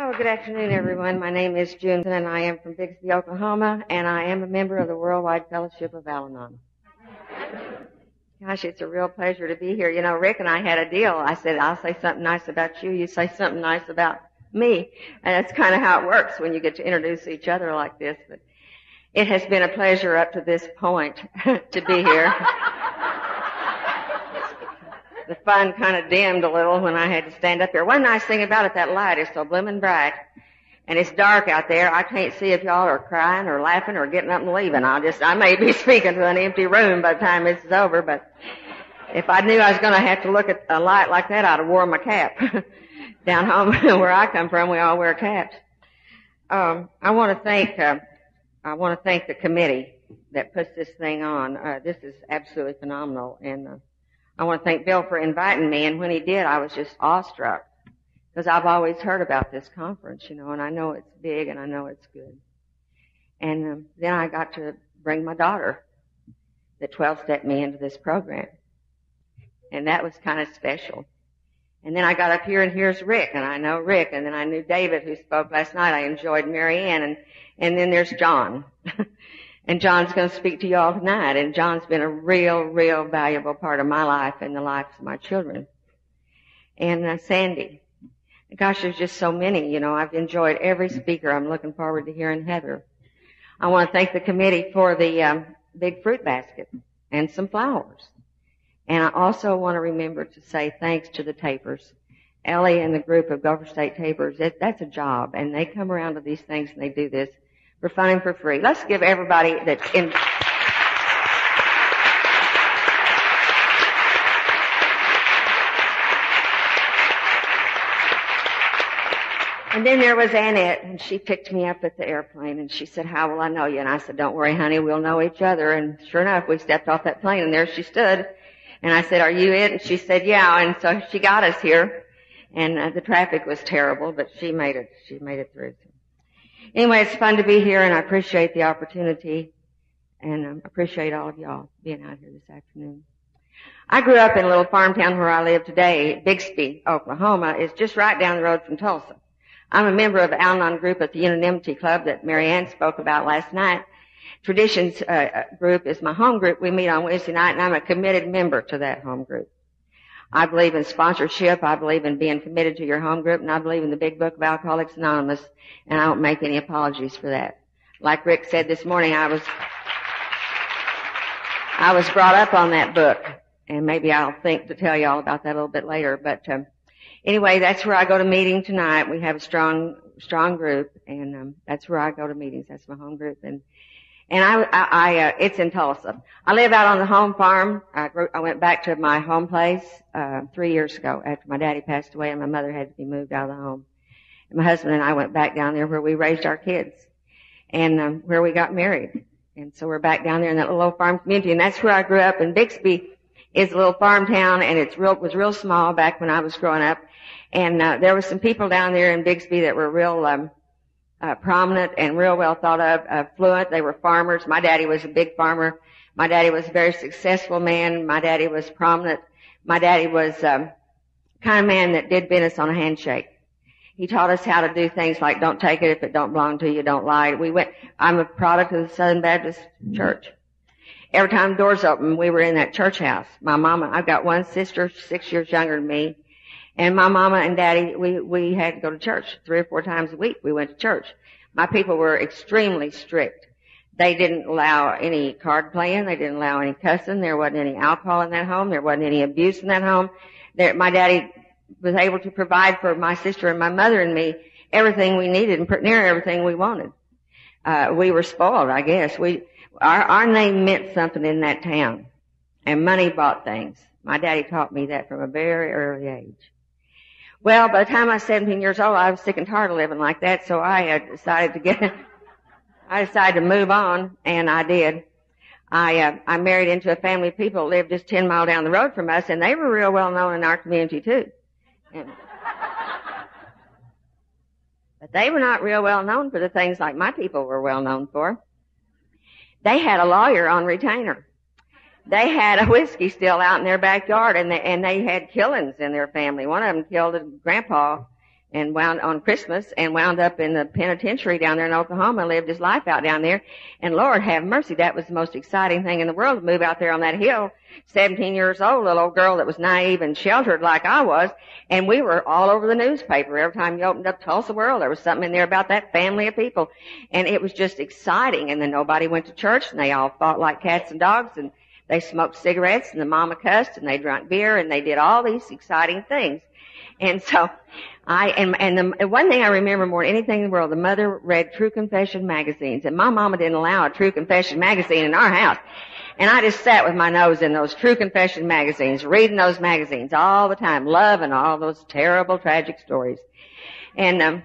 Oh, good afternoon, everyone. My name is June, and I am from Bixby, Oklahoma, and I am a member of the Worldwide Fellowship of Al-Anon. Gosh, it's a real pleasure to be here. You know, Rick and I had a deal. I said, I'll say something nice about you, you say something nice about me. And that's kind of how it works when you get to introduce each other like this. But it has been a pleasure up to this point to be here. the fun kind of dimmed a little when I had to stand up here. One nice thing about it, that light is so blooming bright. And it's dark out there. I can't see if y'all are crying or laughing or getting up and leaving. I'll just, I may be speaking to an empty room by the time this is over, but if I knew I was going to have to look at a light like that, I'd have worn my cap. Down home where I come from, we all wear caps. Um, I want to thank, uh, I want to thank the committee that puts this thing on. Uh, this is absolutely phenomenal, and uh, I want to thank Bill for inviting me, and when he did, I was just awestruck because I've always heard about this conference, you know, and I know it's big and I know it's good. And um, then I got to bring my daughter that 12 stepped me into this program. And that was kind of special. And then I got up here and here's Rick, and I know Rick, and then I knew David who spoke last night. I enjoyed Mary Ann, and, and then there's John. And John's going to speak to you all tonight. And John's been a real, real valuable part of my life and the lives of my children. And uh, Sandy. Gosh, there's just so many. You know, I've enjoyed every speaker. I'm looking forward to hearing Heather. I want to thank the committee for the um, big fruit basket and some flowers. And I also want to remember to say thanks to the tapers. Ellie and the group of Gopher State Tapers, it, that's a job. And they come around to these things and they do this for fun and for free. Let's give everybody that's in. And then there was Annette, and she picked me up at the airplane, and she said, how will I know you? And I said, don't worry, honey, we'll know each other. And sure enough, we stepped off that plane, and there she stood. And I said, are you it? And she said, yeah. And so she got us here. And uh, the traffic was terrible, but she made it, she made it through. Anyway, it's fun to be here and I appreciate the opportunity and um, appreciate all of y'all being out here this afternoon. I grew up in a little farm town where I live today, Bixby, Oklahoma. is just right down the road from Tulsa. I'm a member of the Al-Anon group at the Unanimity Club that Marianne spoke about last night. Traditions uh, uh, group is my home group. We meet on Wednesday night and I'm a committed member to that home group. I believe in sponsorship. I believe in being committed to your home group, and I believe in the big book of Alcoholics Anonymous, and I don't make any apologies for that. Like Rick said this morning, I was, I was brought up on that book, and maybe I'll think to tell you all about that a little bit later, but, um, anyway, that's where I go to meeting tonight. We have a strong, strong group, and, um, that's where I go to meetings. That's my home group, and and I, I, I uh, it's in Tulsa. I live out on the home farm. I, grew, I went back to my home place uh, three years ago after my daddy passed away and my mother had to be moved out of the home. And my husband and I went back down there where we raised our kids and um, where we got married. And so we're back down there in that little farm community, and that's where I grew up. And Bixby is a little farm town, and it's real was real small back when I was growing up. And uh, there were some people down there in Bixby that were real um, uh, prominent and real well thought of, uh, fluent. They were farmers. My daddy was a big farmer. My daddy was a very successful man. My daddy was prominent. My daddy was um, kind of man that did business on a handshake. He taught us how to do things like don't take it if it don't belong to you, don't lie. We went. I'm a product of the Southern Baptist Church. Every time doors opened, we were in that church house. My mama, I've got one sister, six years younger than me. And my mama and daddy, we, we had to go to church three or four times a week. We went to church. My people were extremely strict. They didn't allow any card playing. They didn't allow any cussing. There wasn't any alcohol in that home. There wasn't any abuse in that home. There, my daddy was able to provide for my sister and my mother and me everything we needed and near everything we wanted. Uh, we were spoiled, I guess. We, our, our name meant something in that town. And money bought things. My daddy taught me that from a very early age. Well, by the time I was 17 years old, I was sick and tired of living like that, so I uh, decided to get, I decided to move on, and I did. I, uh, I married into a family of people that lived just 10 mile down the road from us, and they were real well known in our community too. And, but they were not real well known for the things like my people were well known for. They had a lawyer on retainer they had a whiskey still out in their backyard and they, and they had killings in their family. One of them killed a grandpa and wound on Christmas and wound up in the penitentiary down there in Oklahoma, lived his life out down there. And Lord have mercy, that was the most exciting thing in the world to move out there on that hill. 17 years old, little old girl that was naive and sheltered like I was. And we were all over the newspaper. Every time you opened up Tulsa World, there was something in there about that family of people. And it was just exciting. And then nobody went to church and they all fought like cats and dogs and they smoked cigarettes and the mama cussed and they drank beer and they did all these exciting things. And so I, and, and the one thing I remember more than anything in the world, the mother read True Confession magazines and my mama didn't allow a True Confession magazine in our house. And I just sat with my nose in those True Confession magazines, reading those magazines all the time, loving all those terrible, tragic stories. And, um,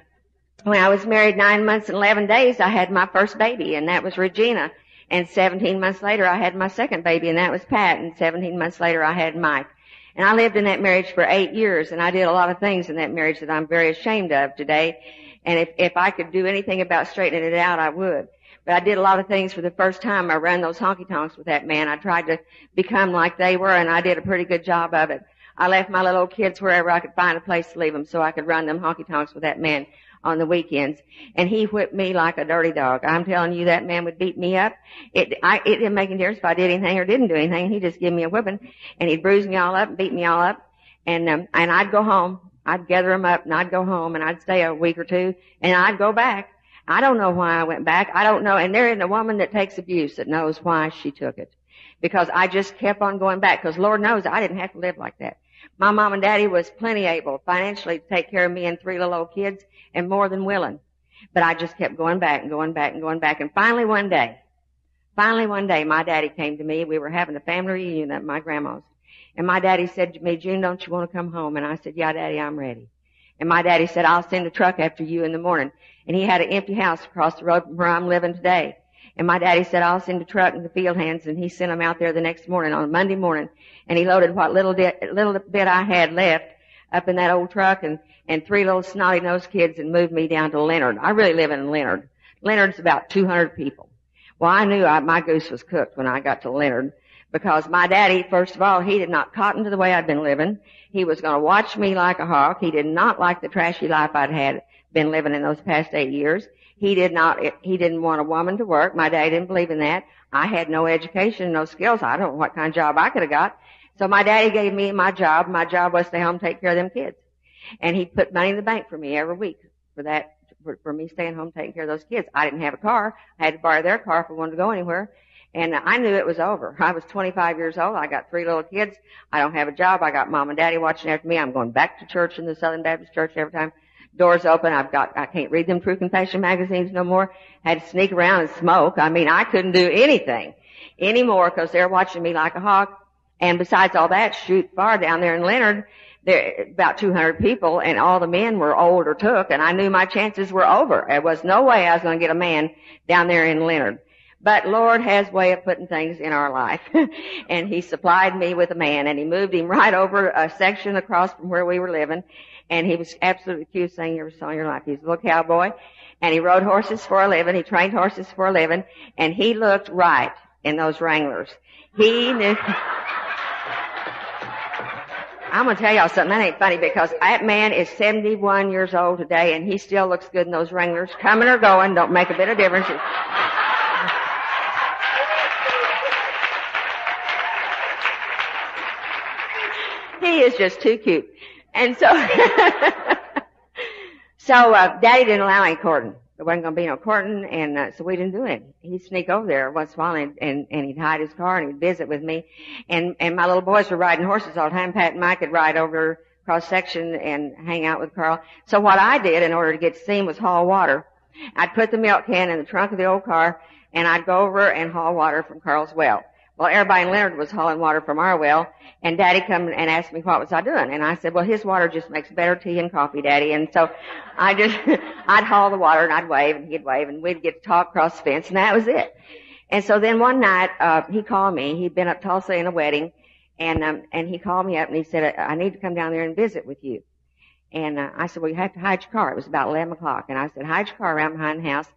when I was married nine months and 11 days, I had my first baby and that was Regina. And 17 months later, I had my second baby and that was Pat. And 17 months later, I had Mike. And I lived in that marriage for eight years and I did a lot of things in that marriage that I'm very ashamed of today. And if, if I could do anything about straightening it out, I would. But I did a lot of things for the first time. I ran those honky tonks with that man. I tried to become like they were and I did a pretty good job of it. I left my little kids wherever I could find a place to leave them so I could run them honky tonks with that man on the weekends. And he whipped me like a dirty dog. I'm telling you, that man would beat me up. It, I, it didn't make any difference if I did anything or didn't do anything. He'd just give me a whipping and he'd bruise me all up and beat me all up. And, um, and I'd go home. I'd gather them up and I'd go home and I'd stay a week or two and I'd go back. I don't know why I went back. I don't know. And there isn't a woman that takes abuse that knows why she took it. Because I just kept on going back. Because Lord knows I didn't have to live like that. My mom and daddy was plenty able financially to take care of me and three little old kids and more than willing. But I just kept going back and going back and going back. And finally one day, finally one day, my daddy came to me. We were having a family reunion at my grandma's. And my daddy said to me, June, don't you want to come home? And I said, yeah, daddy, I'm ready. And my daddy said, I'll send a truck after you in the morning. And he had an empty house across the road from where I'm living today. And my daddy said, I'll send a truck and the field hands. And he sent them out there the next morning on a Monday morning. And he loaded what little, di- little bit I had left up in that old truck and and three little snotty nosed kids and moved me down to Leonard. I really live in Leonard. Leonard's about 200 people. Well, I knew I, my goose was cooked when I got to Leonard because my daddy, first of all, he did not cotton to the way I'd been living. He was going to watch me like a hawk. He did not like the trashy life I'd had been living in those past eight years. He did not, he didn't want a woman to work. My dad didn't believe in that. I had no education, no skills. I don't know what kind of job I could have got. So my daddy gave me my job. My job was to stay home take care of them kids. And he put money in the bank for me every week for that, for, for me staying home taking care of those kids. I didn't have a car. I had to borrow their car if I wanted to go anywhere. And I knew it was over. I was 25 years old. I got three little kids. I don't have a job. I got mom and daddy watching after me. I'm going back to church in the Southern Baptist Church every time doors open. I've got, I can't read them True Confession magazines no more. Had to sneak around and smoke. I mean, I couldn't do anything anymore because they're watching me like a hawk. And besides all that, shoot far down there in Leonard, there about 200 people and all the men were old or took and I knew my chances were over. There was no way I was going to get a man down there in Leonard. But Lord has way of putting things in our life. and He supplied me with a man and He moved him right over a section across from where we were living. And he was absolutely the cutest thing you ever saw in your life. He was a little cowboy and he rode horses for a living. He trained horses for a living and he looked right in those Wranglers. He knew. I'm gonna tell y'all something. That ain't funny because that man is 71 years old today and he still looks good in those Wranglers. Coming or going don't make a bit of difference. he is just too cute. And so, so, uh, daddy didn't allow any courting. There wasn't going to be no courting, and uh, so we didn't do it. He'd sneak over there once in a while, and, and, and he'd hide his car, and he'd visit with me. And, and my little boys were riding horses all the time. Pat and Mike could ride over cross section and hang out with Carl. So what I did in order to get to see him was haul water. I'd put the milk can in the trunk of the old car, and I'd go over and haul water from Carl's well. Well, everybody in Leonard was hauling water from our well, and Daddy come and asked me what was I doing, and I said, well, his water just makes better tea and coffee, Daddy, and so I just, I'd haul the water and I'd wave and he'd wave and we'd get to talk across the fence and that was it. And so then one night, uh, he called me, he'd been up Tulsa in a wedding, and, um, and he called me up and he said, I need to come down there and visit with you. And uh, I said, well, you have to hide your car. It was about 11 o'clock. And I said, hide your car around behind the house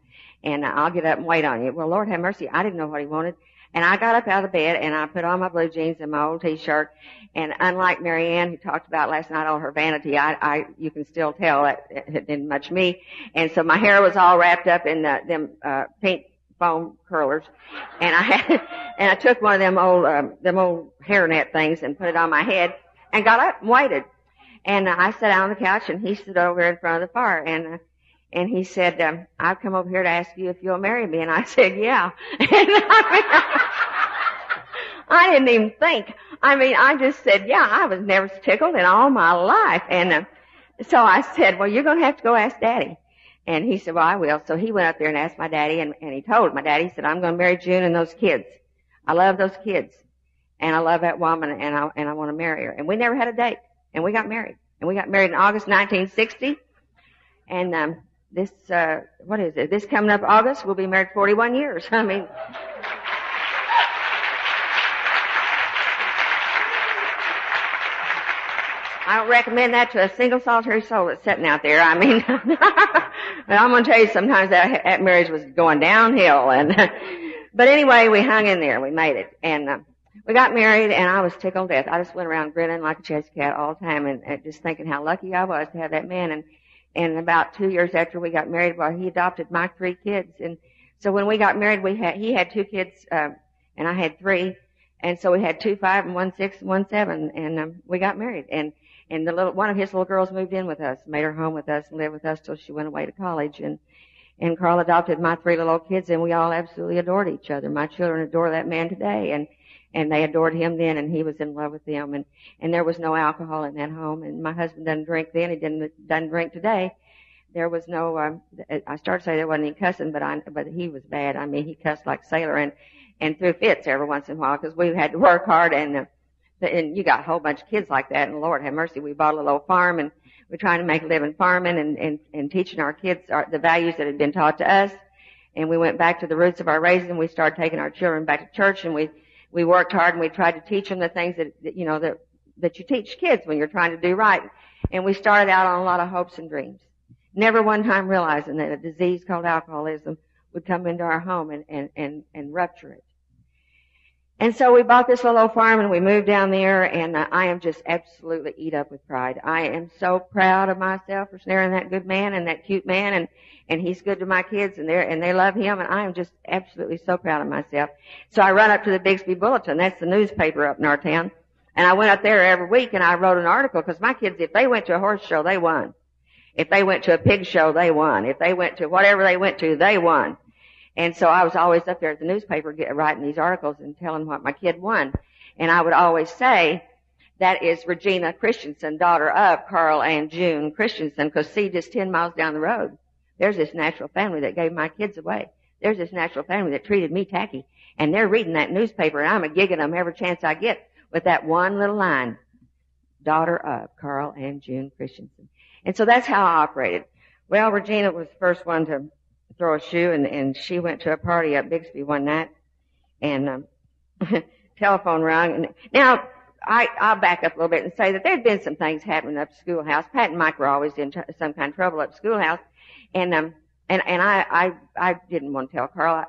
and uh, I'll get up and wait on you. Well, Lord have mercy. I didn't know what he wanted. And I got up out of bed and I put on my blue jeans and my old t-shirt. And unlike Marianne, who talked about last night all her vanity, I, I, you can still tell that it didn't much me. And so my hair was all wrapped up in the, them, uh, pink foam curlers. And I had, and I took one of them old, um, them old hairnet things and put it on my head and got up and waited. And I sat down on the couch and he stood over in front of the fire and, uh, and he said, um, I've come over here to ask you if you'll marry me. And I said, yeah. And I, I didn't even think. I mean, I just said, yeah, I was never tickled in all my life. And uh, so I said, well, you're going to have to go ask daddy. And he said, well, I will. So he went up there and asked my daddy and, and he told my daddy, he said, I'm going to marry June and those kids. I love those kids. And I love that woman and I, and I want to marry her. And we never had a date. And we got married. And we got married in August 1960. And, um, this, uh, what is it? This coming up August, we'll be married 41 years. I mean, I don't recommend that to a single solitary soul that's sitting out there. I mean, But I'm going to tell you sometimes that, that marriage was going downhill and, but anyway, we hung in there. We made it and, uh, we got married and I was tickled death. I just went around grinning like a chest cat all the time and, and just thinking how lucky I was to have that man and, and about two years after we got married, well, he adopted my three kids. And so when we got married, we had, he had two kids, uh, and I had three. And so we had two five and one six and one seven. And, um, we got married. And, and the little, one of his little girls moved in with us, made her home with us and lived with us till she went away to college. And, and Carl adopted my three little kids and we all absolutely adored each other. My children adore that man today. And, and they adored him then and he was in love with them. And and there was no alcohol in that home. And my husband doesn't drink then. He didn't doesn't drink today. There was no um i started to say there wasn't any cussing but i but he was bad. I mean he cussed like sailor and and threw fits every once in a while because we had to work hard and uh, and you got a whole bunch of kids like that. And lord have mercy we bought a little farm and we're trying to make a living farming and and and teaching our kids our, the values that had been taught to us. And we went back to the roots of our raising. We started taking our children back to church and we we worked hard and we tried to teach them the things that, that, you know, that, that you teach kids when you're trying to do right. And we started out on a lot of hopes and dreams. Never one time realizing that a disease called alcoholism would come into our home and, and, and, and rupture it. And so we bought this little farm and we moved down there and uh, I am just absolutely eat up with pride. I am so proud of myself for snaring that good man and that cute man and, and he's good to my kids and they and they love him and I am just absolutely so proud of myself. So I run up to the Bixby Bulletin. That's the newspaper up in our town. And I went up there every week and I wrote an article because my kids, if they went to a horse show, they won. If they went to a pig show, they won. If they went to whatever they went to, they won. And so I was always up there at the newspaper get, writing these articles and telling what my kid won. And I would always say, that is Regina Christensen, daughter of Carl and June Christensen, because see, just 10 miles down the road, there's this natural family that gave my kids away. There's this natural family that treated me tacky. And they're reading that newspaper and I'm a gigging them every chance I get with that one little line. Daughter of Carl and June Christensen. And so that's how I operated. Well, Regina was the first one to throw a shoe, and, and she went to a party at Bixby one night, and um, telephone rang. And now I I'll back up a little bit and say that there'd been some things happening up at schoolhouse. Pat and Mike were always in t- some kind of trouble up at schoolhouse, and um and and I I I didn't want to tell Carl. I,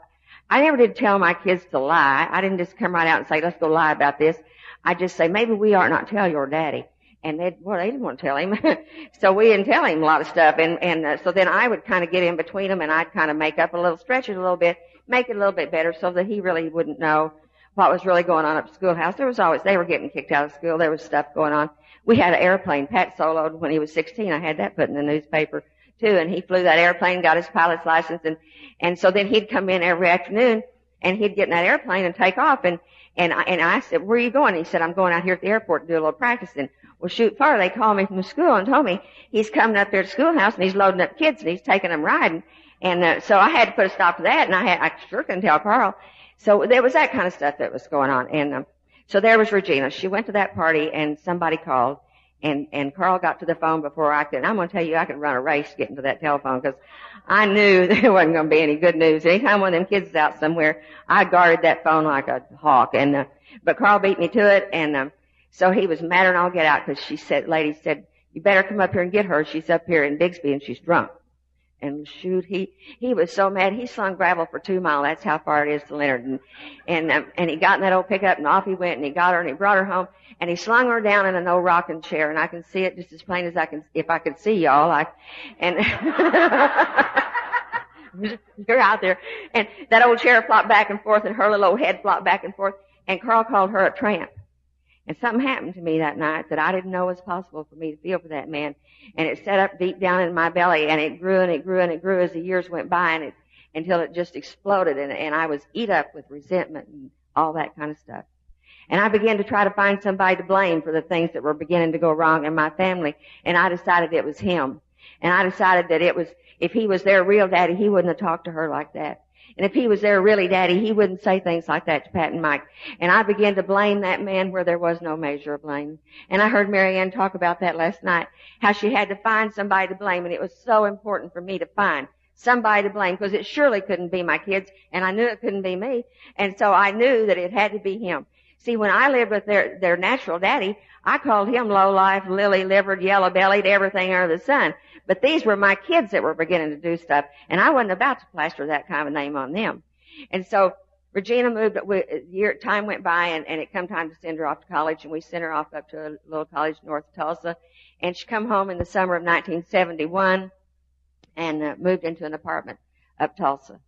I never did tell my kids to lie. I didn't just come right out and say let's go lie about this. I just say maybe we ought not tell your daddy. And they well they didn't want to tell him. So we didn't tell him a lot of stuff. And and uh, so then i would kind of get in between them and i'd kind of make up a little stretch it a little bit make it a little bit better so that he really wouldn't know what was really going on at the schoolhouse. There was always they were getting kicked out of school. There was stuff going on. We had an airplane pat soloed when he was 16 i had that put in the newspaper too and he flew that airplane got his pilot's license and and so then he'd come in every afternoon and he'd get in that airplane and take off and and I, and I said, where are you going? He said, I'm going out here at the airport to do a little practicing. Well, shoot far, they called me from the school and told me he's coming up there to schoolhouse and he's loading up kids and he's taking them riding. And uh, so I had to put a stop to that, and I had I sure couldn't tell Carl. So there was that kind of stuff that was going on. And um, so there was Regina. She went to that party, and somebody called, and and Carl got to the phone before I could. And I'm going to tell you, I could run a race getting to that telephone because I knew there wasn't going to be any good news. Anytime one of them kids is out somewhere, I guarded that phone like a hawk. And uh, but Carl beat me to it, and um, so he was madder than all get out because she said, lady said, you better come up here and get her. She's up here in Bixby and she's drunk. And shoot, he, he was so mad, he slung gravel for two miles. That's how far it is to Leonard. And, and, um, and he got in that old pickup and off he went and he got her and he brought her home and he slung her down in an old rocking chair and I can see it just as plain as I can, if I could see y'all, I, and, you're out there. And that old chair flopped back and forth and her little old head flopped back and forth and Carl called her a tramp. And something happened to me that night that I didn't know was possible for me to feel for that man. And it set up deep down in my belly and it grew and it grew and it grew as the years went by and it, until it just exploded and, and I was eat up with resentment and all that kind of stuff. And I began to try to find somebody to blame for the things that were beginning to go wrong in my family. And I decided it was him. And I decided that it was, if he was their real daddy, he wouldn't have talked to her like that. And if he was there really daddy, he wouldn't say things like that to Pat and Mike. And I began to blame that man where there was no measure of blame. And I heard Marianne talk about that last night, how she had to find somebody to blame and it was so important for me to find somebody to blame because it surely couldn't be my kids and I knew it couldn't be me. And so I knew that it had to be him. See, when I lived with their, their natural daddy, I called him low life, lily livered, yellow bellied, everything under the sun. But these were my kids that were beginning to do stuff, and I wasn't about to plaster that kind of name on them. And so Regina moved. We, year time went by, and, and it come time to send her off to college, and we sent her off up to a little college north of Tulsa. And she come home in the summer of 1971, and uh, moved into an apartment up Tulsa.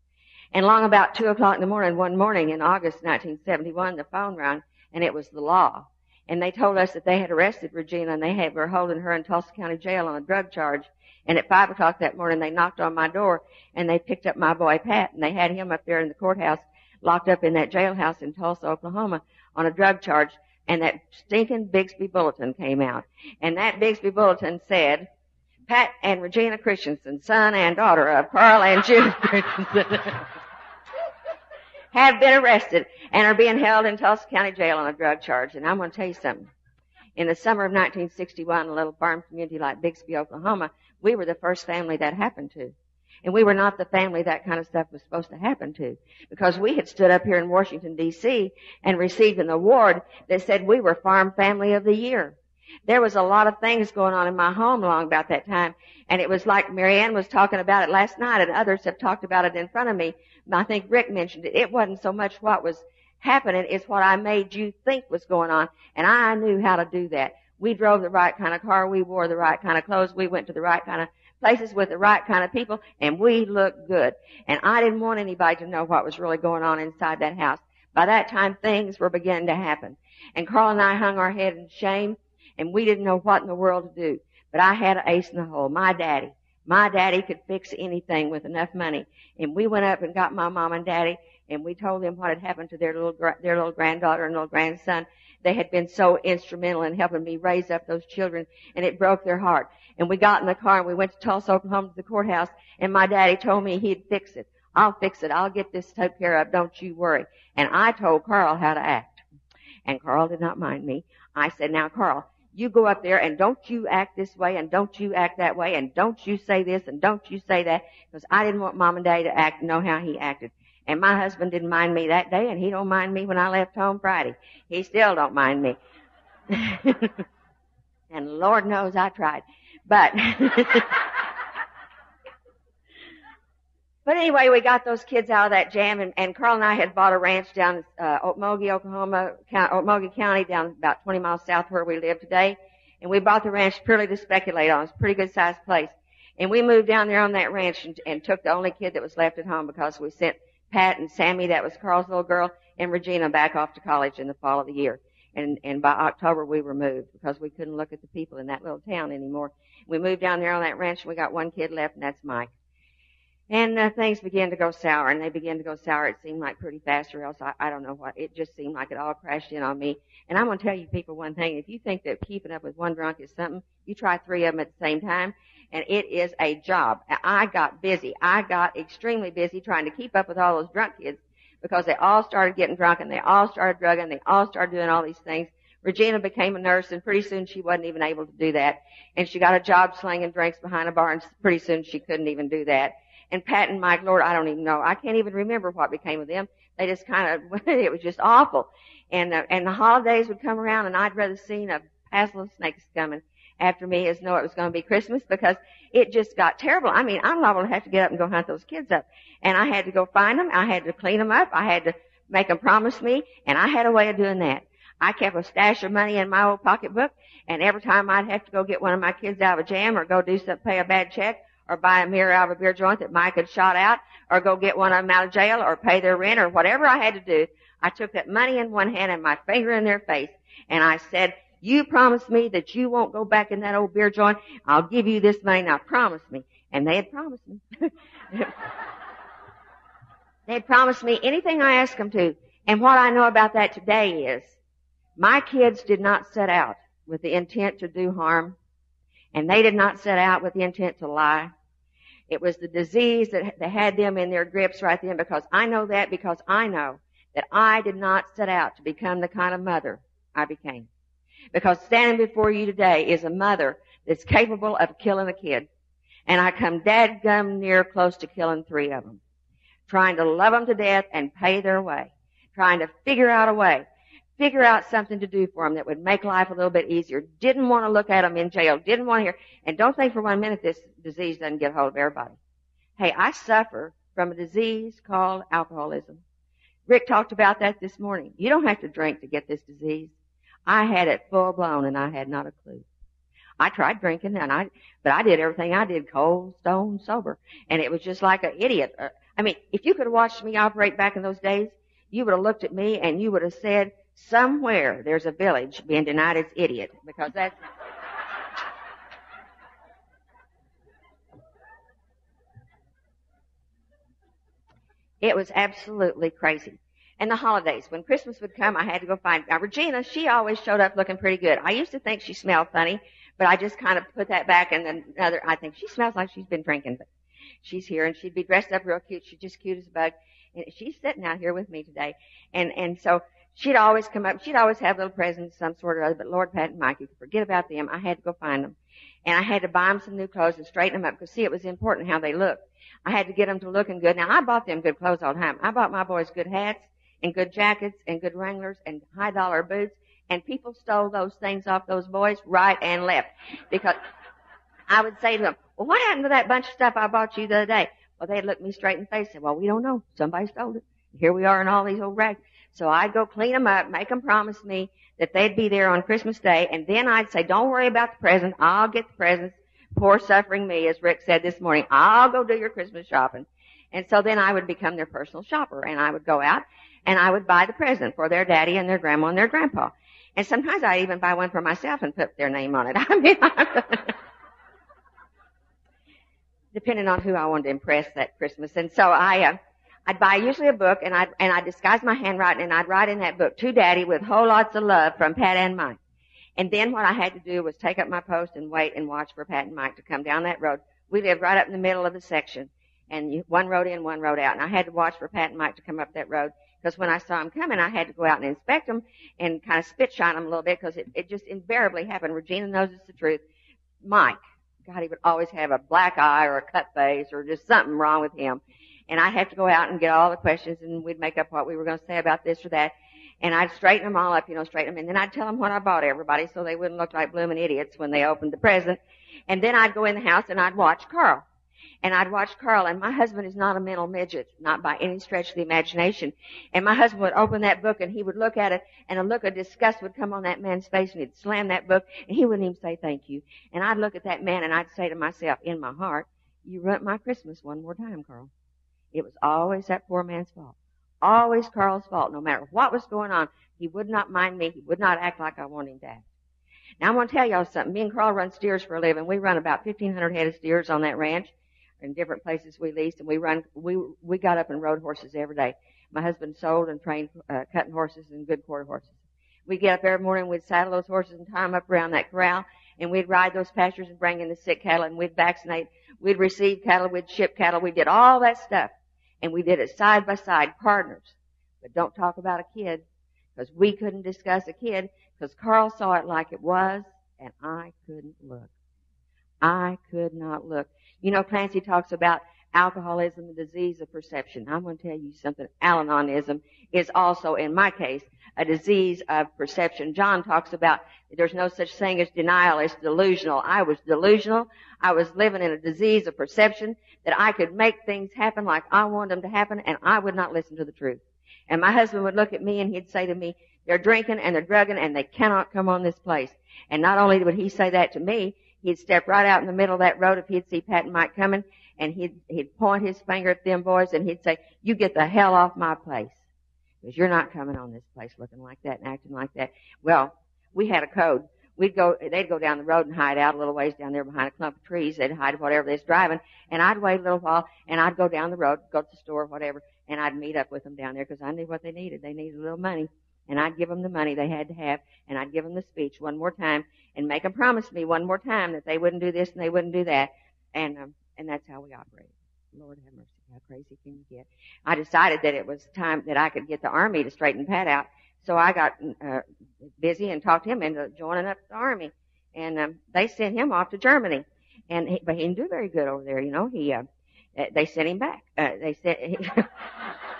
And long about two o'clock in the morning, one morning in August 1971, the phone rang, and it was the law. And they told us that they had arrested Regina, and they had, were holding her in Tulsa County Jail on a drug charge and at five o'clock that morning, they knocked on my door and they picked up my boy Pat and they had him up there in the courthouse, locked up in that jailhouse in Tulsa, Oklahoma on a drug charge. And that stinking Bixby bulletin came out. And that Bixby bulletin said, Pat and Regina Christensen, son and daughter of Carl and Judith Christensen, have been arrested and are being held in Tulsa County Jail on a drug charge. And I'm going to tell you something. In the summer of 1961, a little farm community like Bixby, Oklahoma, we were the first family that happened to. And we were not the family that kind of stuff was supposed to happen to. Because we had stood up here in Washington DC and received an award that said we were Farm Family of the Year. There was a lot of things going on in my home along about that time. And it was like Marianne was talking about it last night and others have talked about it in front of me. I think Rick mentioned it. It wasn't so much what was happening, it's what I made you think was going on. And I knew how to do that. We drove the right kind of car. We wore the right kind of clothes. We went to the right kind of places with the right kind of people and we looked good. And I didn't want anybody to know what was really going on inside that house. By that time things were beginning to happen. And Carl and I hung our head in shame and we didn't know what in the world to do. But I had an ace in the hole. My daddy. My daddy could fix anything with enough money. And we went up and got my mom and daddy and we told them what had happened to their little, their little granddaughter and little grandson they had been so instrumental in helping me raise up those children and it broke their heart. And we got in the car and we went to Tulsa, Oklahoma to the courthouse and my daddy told me he'd fix it. I'll fix it. I'll get this taken care of. Don't you worry. And I told Carl how to act. And Carl did not mind me. I said, now Carl, you go up there and don't you act this way and don't you act that way and don't you say this and don't you say that because I didn't want mom and daddy to act know how he acted. And my husband didn't mind me that day, and he don't mind me when I left home Friday. He still don't mind me. and Lord knows I tried. But, but anyway, we got those kids out of that jam, and, and Carl and I had bought a ranch down uh, Okmulgee, Oklahoma, County, Okmulgee County, down about 20 miles south where we live today. And we bought the ranch purely to speculate on. It's a pretty good sized place. And we moved down there on that ranch and, and took the only kid that was left at home because we sent Pat and Sammy, that was Carl's little girl, and Regina back off to college in the fall of the year. And, and by October we were moved because we couldn't look at the people in that little town anymore. We moved down there on that ranch and we got one kid left and that's Mike. And uh, things began to go sour, and they began to go sour. It seemed like pretty fast, or else I, I don't know what. It just seemed like it all crashed in on me. And I'm going to tell you people one thing: if you think that keeping up with one drunk is something, you try three of them at the same time, and it is a job. I got busy. I got extremely busy trying to keep up with all those drunk kids because they all started getting drunk and they all started drugging. They all started doing all these things. Regina became a nurse and pretty soon she wasn't even able to do that. And she got a job slinging drinks behind a bar and pretty soon she couldn't even do that. And Pat and Mike, Lord, I don't even know. I can't even remember what became of them. They just kind of, it was just awful. And, uh, and the holidays would come around and I'd rather seen a passel of snakes coming after me as though it was going to be Christmas because it just got terrible. I mean, I'm liable to have to get up and go hunt those kids up. And I had to go find them. I had to clean them up. I had to make them promise me. And I had a way of doing that. I kept a stash of money in my old pocketbook. And every time I'd have to go get one of my kids out of a jam or go do something, pay a bad check or buy a mirror out of a beer joint that Mike had shot out or go get one of them out of jail or pay their rent or whatever I had to do, I took that money in one hand and my finger in their face and I said, you promise me that you won't go back in that old beer joint. I'll give you this money. Now promise me. And they had promised me. they had promised me anything I asked them to. And what I know about that today is my kids did not set out with the intent to do harm. And they did not set out with the intent to lie. It was the disease that, that had them in their grips right then because I know that because I know that I did not set out to become the kind of mother I became. Because standing before you today is a mother that's capable of killing a kid. And I come dadgum near close to killing three of them. Trying to love them to death and pay their way. Trying to figure out a way. Figure out something to do for them that would make life a little bit easier. Didn't want to look at them in jail. Didn't want to hear. And don't think for one minute this disease doesn't get hold of everybody. Hey, I suffer from a disease called alcoholism. Rick talked about that this morning. You don't have to drink to get this disease. I had it full blown and I had not a clue. I tried drinking and I, but I did everything I did cold, stone, sober. And it was just like an idiot. Uh, I mean, if you could have watched me operate back in those days, you would have looked at me and you would have said, somewhere there's a village being denied its idiot because that's, It was absolutely crazy. And the holidays, when Christmas would come, I had to go find, now Regina, she always showed up looking pretty good. I used to think she smelled funny, but I just kind of put that back and then another, I think she smells like she's been drinking, but she's here and she'd be dressed up real cute. She's just cute as a bug. And she's sitting out here with me today. And, and so she'd always come up, she'd always have little presents, some sort or other, but Lord, Pat and Mike, you could forget about them. I had to go find them. And I had to buy them some new clothes and straighten them up because see, it was important how they looked. I had to get them to looking good. Now I bought them good clothes all the time. I bought my boys good hats and good jackets and good Wranglers and high dollar boots and people stole those things off those boys right and left because I would say to them, well, what happened to that bunch of stuff I bought you the other day? Well, they'd look me straight in the face and say, well, we don't know. Somebody stole it. Here we are in all these old rags. So I'd go clean them up, make them promise me that they'd be there on Christmas Day, and then I'd say, don't worry about the present. I'll get the presents poor suffering me, as Rick said this morning, I'll go do your Christmas shopping. And so then I would become their personal shopper and I would go out and I would buy the present for their daddy and their grandma and their grandpa. And sometimes I even buy one for myself and put their name on it. I mean, depending on who I wanted to impress that Christmas. And so I, uh, I'd buy usually a book and I'd, and I'd disguise my handwriting and I'd write in that book to daddy with whole lots of love from Pat and Mike. And then what I had to do was take up my post and wait and watch for Pat and Mike to come down that road. We lived right up in the middle of the section. And one road in, one road out. And I had to watch for Pat and Mike to come up that road. Because when I saw them coming, I had to go out and inspect them and kind of spit shine them a little bit because it, it just invariably happened. Regina knows it's the truth. Mike, God, he would always have a black eye or a cut face or just something wrong with him. And I'd have to go out and get all the questions and we'd make up what we were going to say about this or that. And I'd straighten them all up, you know, straighten them. And then I'd tell them what I bought everybody so they wouldn't look like blooming idiots when they opened the present. And then I'd go in the house and I'd watch Carl. And I'd watch Carl and my husband is not a mental midget, not by any stretch of the imagination. And my husband would open that book and he would look at it and a look of disgust would come on that man's face and he'd slam that book and he wouldn't even say thank you. And I'd look at that man and I'd say to myself in my heart, you ruined my Christmas one more time, Carl. It was always that poor man's fault. Always Carl's fault, no matter what was going on. He would not mind me. He would not act like I wanted act. Now I'm going to tell y'all something. Me and Carl run steers for a living. We run about 1,500 head of steers on that ranch in different places we leased, and we run. We we got up and rode horses every day. My husband sold and trained uh, cutting horses and good quarter horses. We'd get up every morning, we'd saddle those horses and tie them up around that corral, and we'd ride those pastures and bring in the sick cattle, and we'd vaccinate. We'd receive cattle, we'd ship cattle. We did all that stuff and we did it side by side, partners. But don't talk about a kid, because we couldn't discuss a kid, because Carl saw it like it was, and I couldn't look. I could not look. You know, Clancy talks about alcoholism, the disease of perception. I'm going to tell you something. Al-Anonism is also, in my case, a disease of perception. John talks about there's no such thing as denial, it's delusional. I was delusional. I was living in a disease of perception that I could make things happen like I wanted them to happen and I would not listen to the truth. And my husband would look at me and he'd say to me, they're drinking and they're drugging and they cannot come on this place. And not only would he say that to me, he'd step right out in the middle of that road if he'd see Pat and Mike coming and he'd, he'd point his finger at them boys and he'd say, you get the hell off my place. Because you're not coming on this place looking like that and acting like that. Well, we had a code. We'd go, they'd go down the road and hide out a little ways down there behind a clump of trees. They'd hide whatever they was driving. And I'd wait a little while and I'd go down the road, go to the store, whatever, and I'd meet up with them down there because I knew what they needed. They needed a little money. And I'd give them the money they had to have and I'd give them the speech one more time and make them promise me one more time that they wouldn't do this and they wouldn't do that. And, um, and that's how we operate. Lord have mercy. How crazy can you get? I decided that it was time that I could get the army to straighten Pat out. So I got uh, busy and talked him into joining up the army. And um, they sent him off to Germany. And he, but he didn't do very good over there. You know, he uh, they sent him back. Uh, they said. He,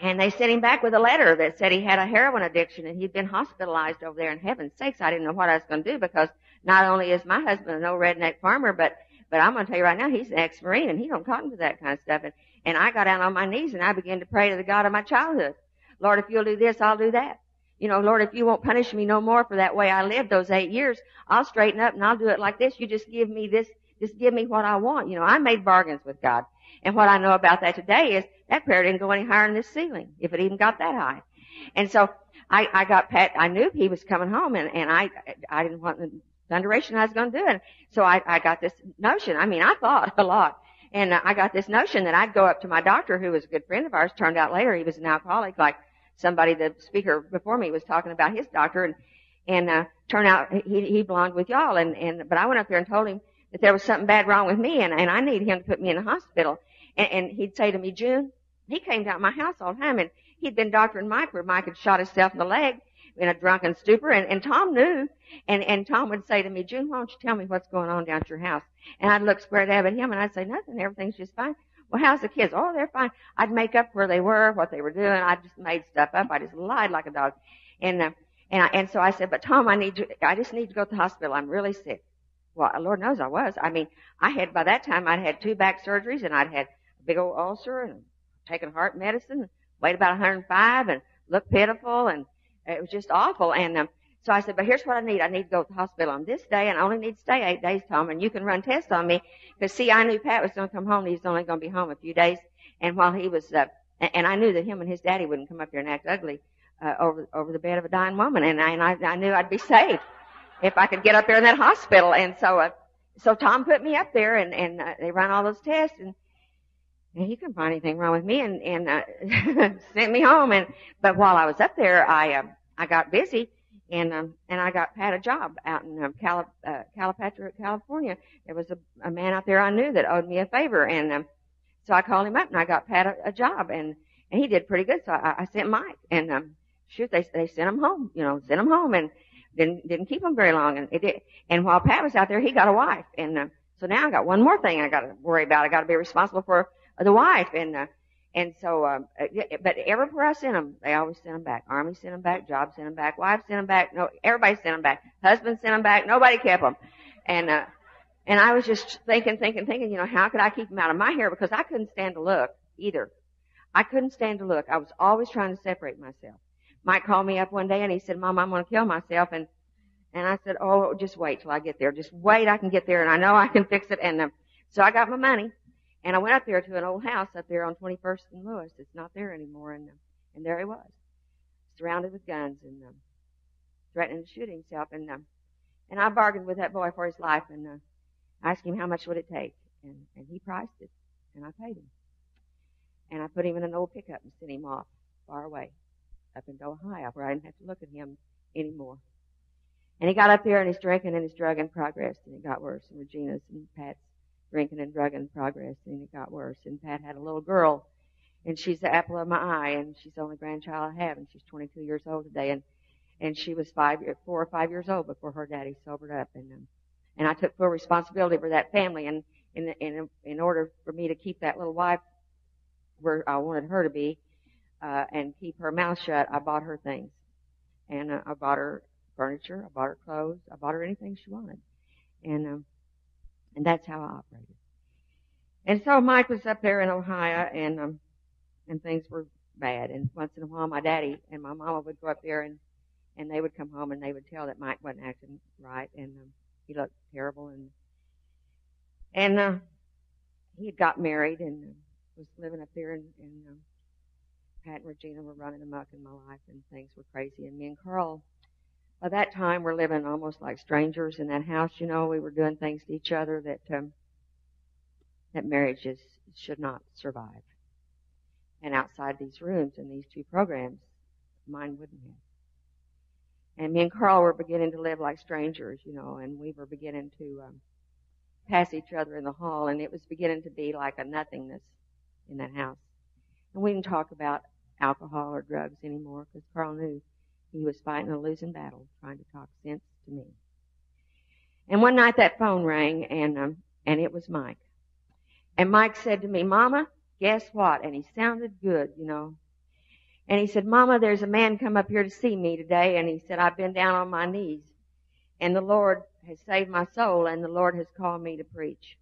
and they sent him back with a letter that said he had a heroin addiction and he'd been hospitalized over there. In heaven's sakes, I didn't know what I was going to do because not only is my husband an old redneck farmer, but but I'm going to tell you right now, he's an ex-marine and he don't cotton to that kind of stuff. And and I got down on my knees and I began to pray to the God of my childhood. Lord, if you'll do this, I'll do that. You know, Lord, if you won't punish me no more for that way I lived those eight years, I'll straighten up and I'll do it like this. You just give me this, just give me what I want. You know, I made bargains with God. And what I know about that today is that prayer didn't go any higher than this ceiling, if it even got that high. And so I, I got Pat, I knew he was coming home and, and I, I didn't want the thunderation I was going to do it. So I, I got this notion. I mean, I thought a lot. And I got this notion that I'd go up to my doctor, who was a good friend of ours. Turned out later he was an alcoholic, like somebody, the speaker before me was talking about his doctor, and and uh, turned out he he belonged with y'all. And and but I went up there and told him that there was something bad wrong with me, and and I needed him to put me in the hospital. And, and he'd say to me, June, he came down to my house all the time, and he'd been doctoring Mike where Mike had shot himself in the leg in a drunken stupor, and and Tom knew, and and Tom would say to me, June, why don't you tell me what's going on down at your house? And I'd look square at him, and I'd say, nothing, everything's just fine. Well, how's the kids? Oh, they're fine. I'd make up where they were, what they were doing. I just made stuff up. I just lied like a dog. And, uh, and, I, and so I said, but Tom, I need to, I just need to go to the hospital. I'm really sick. Well, Lord knows I was. I mean, I had, by that time, I'd had two back surgeries and I'd had a big old ulcer and taken heart medicine, weighed about 105 and looked pitiful and it was just awful. And, um, so I said, but here's what I need. I need to go to the hospital on this day and I only need to stay eight days, Tom, and you can run tests on me. Cause see, I knew Pat was going to come home. He was only going to be home a few days. And while he was, uh, and I knew that him and his daddy wouldn't come up here and act ugly, uh, over, over the bed of a dying woman. And I, and I, I knew I'd be safe if I could get up there in that hospital. And so, uh, so Tom put me up there and, and, uh, they ran all those tests and, and he couldn't find anything wrong with me and, and, uh, sent me home. And, but while I was up there, I, uh, I got busy and um, and I got had a job out in um, Cali, uh, Calipatria, California. There was a, a man out there I knew that owed me a favor, and um, so I called him up and I got Pat a, a job, and and he did pretty good. So I, I sent Mike, and um, shoot, they they sent him home, you know, sent him home, and didn't didn't keep him very long, and it did. And while Pat was out there, he got a wife, and uh, so now I got one more thing I got to worry about. I got to be responsible for the wife, and uh, and so, um, uh, but everywhere I sent them, they always sent them back. Army sent them back. Job sent them back. Wife sent them back. No, everybody sent them back. Husband sent them back. Nobody kept them. And, uh, and I was just thinking, thinking, thinking, you know, how could I keep them out of my hair? Because I couldn't stand to look either. I couldn't stand to look. I was always trying to separate myself. Mike called me up one day and he said, Mom, I'm going to kill myself. And, and I said, Oh, just wait till I get there. Just wait. I can get there and I know I can fix it. And, um, so I got my money and I went up there to an old house up there on 21st and Lewis. It's not there anymore. And, uh, and there he was, surrounded with guns and um, threatening to shoot himself. And, um, and I bargained with that boy for his life and uh, asked him how much would it take. And, and he priced it. And I paid him. And I put him in an old pickup and sent him off far away up into Ohio where I didn't have to look at him anymore. And he got up there and his drinking and his drugging progressed and it got worse. And Regina's and Pat's drinking and drugging progress, and it got worse. And Pat had a little girl, and she's the apple of my eye, and she's the only grandchild I have, and she's 22 years old today, and and she was five, four or five years old before her daddy sobered up, and um, and I took full responsibility for that family, and in, in, in order for me to keep that little wife where I wanted her to be, uh, and keep her mouth shut, I bought her things. And uh, I bought her furniture, I bought her clothes, I bought her anything she wanted. And, um, and that's how I operated. And so Mike was up there in Ohio and, um, and things were bad. And once in a while my daddy and my mama would go up there and, and they would come home and they would tell that Mike wasn't acting right and, um, he looked terrible and, and, uh, he had got married and uh, was living up there and, and, um, Pat and Regina were running amok in my life and things were crazy. And me and Carl, by that time, we're living almost like strangers in that house. You know, we were doing things to each other that um, that marriages should not survive. And outside these rooms and these two programs, mine wouldn't have. And me and Carl were beginning to live like strangers, you know, and we were beginning to um, pass each other in the hall, and it was beginning to be like a nothingness in that house. And we didn't talk about alcohol or drugs anymore because Carl knew he was fighting a losing battle trying to talk sense to me. And one night that phone rang and, um, and it was Mike. And Mike said to me, Mama, guess what? And he sounded good, you know. And he said, Mama, there's a man come up here to see me today. And he said, I've been down on my knees and the Lord has saved my soul and the Lord has called me to preach.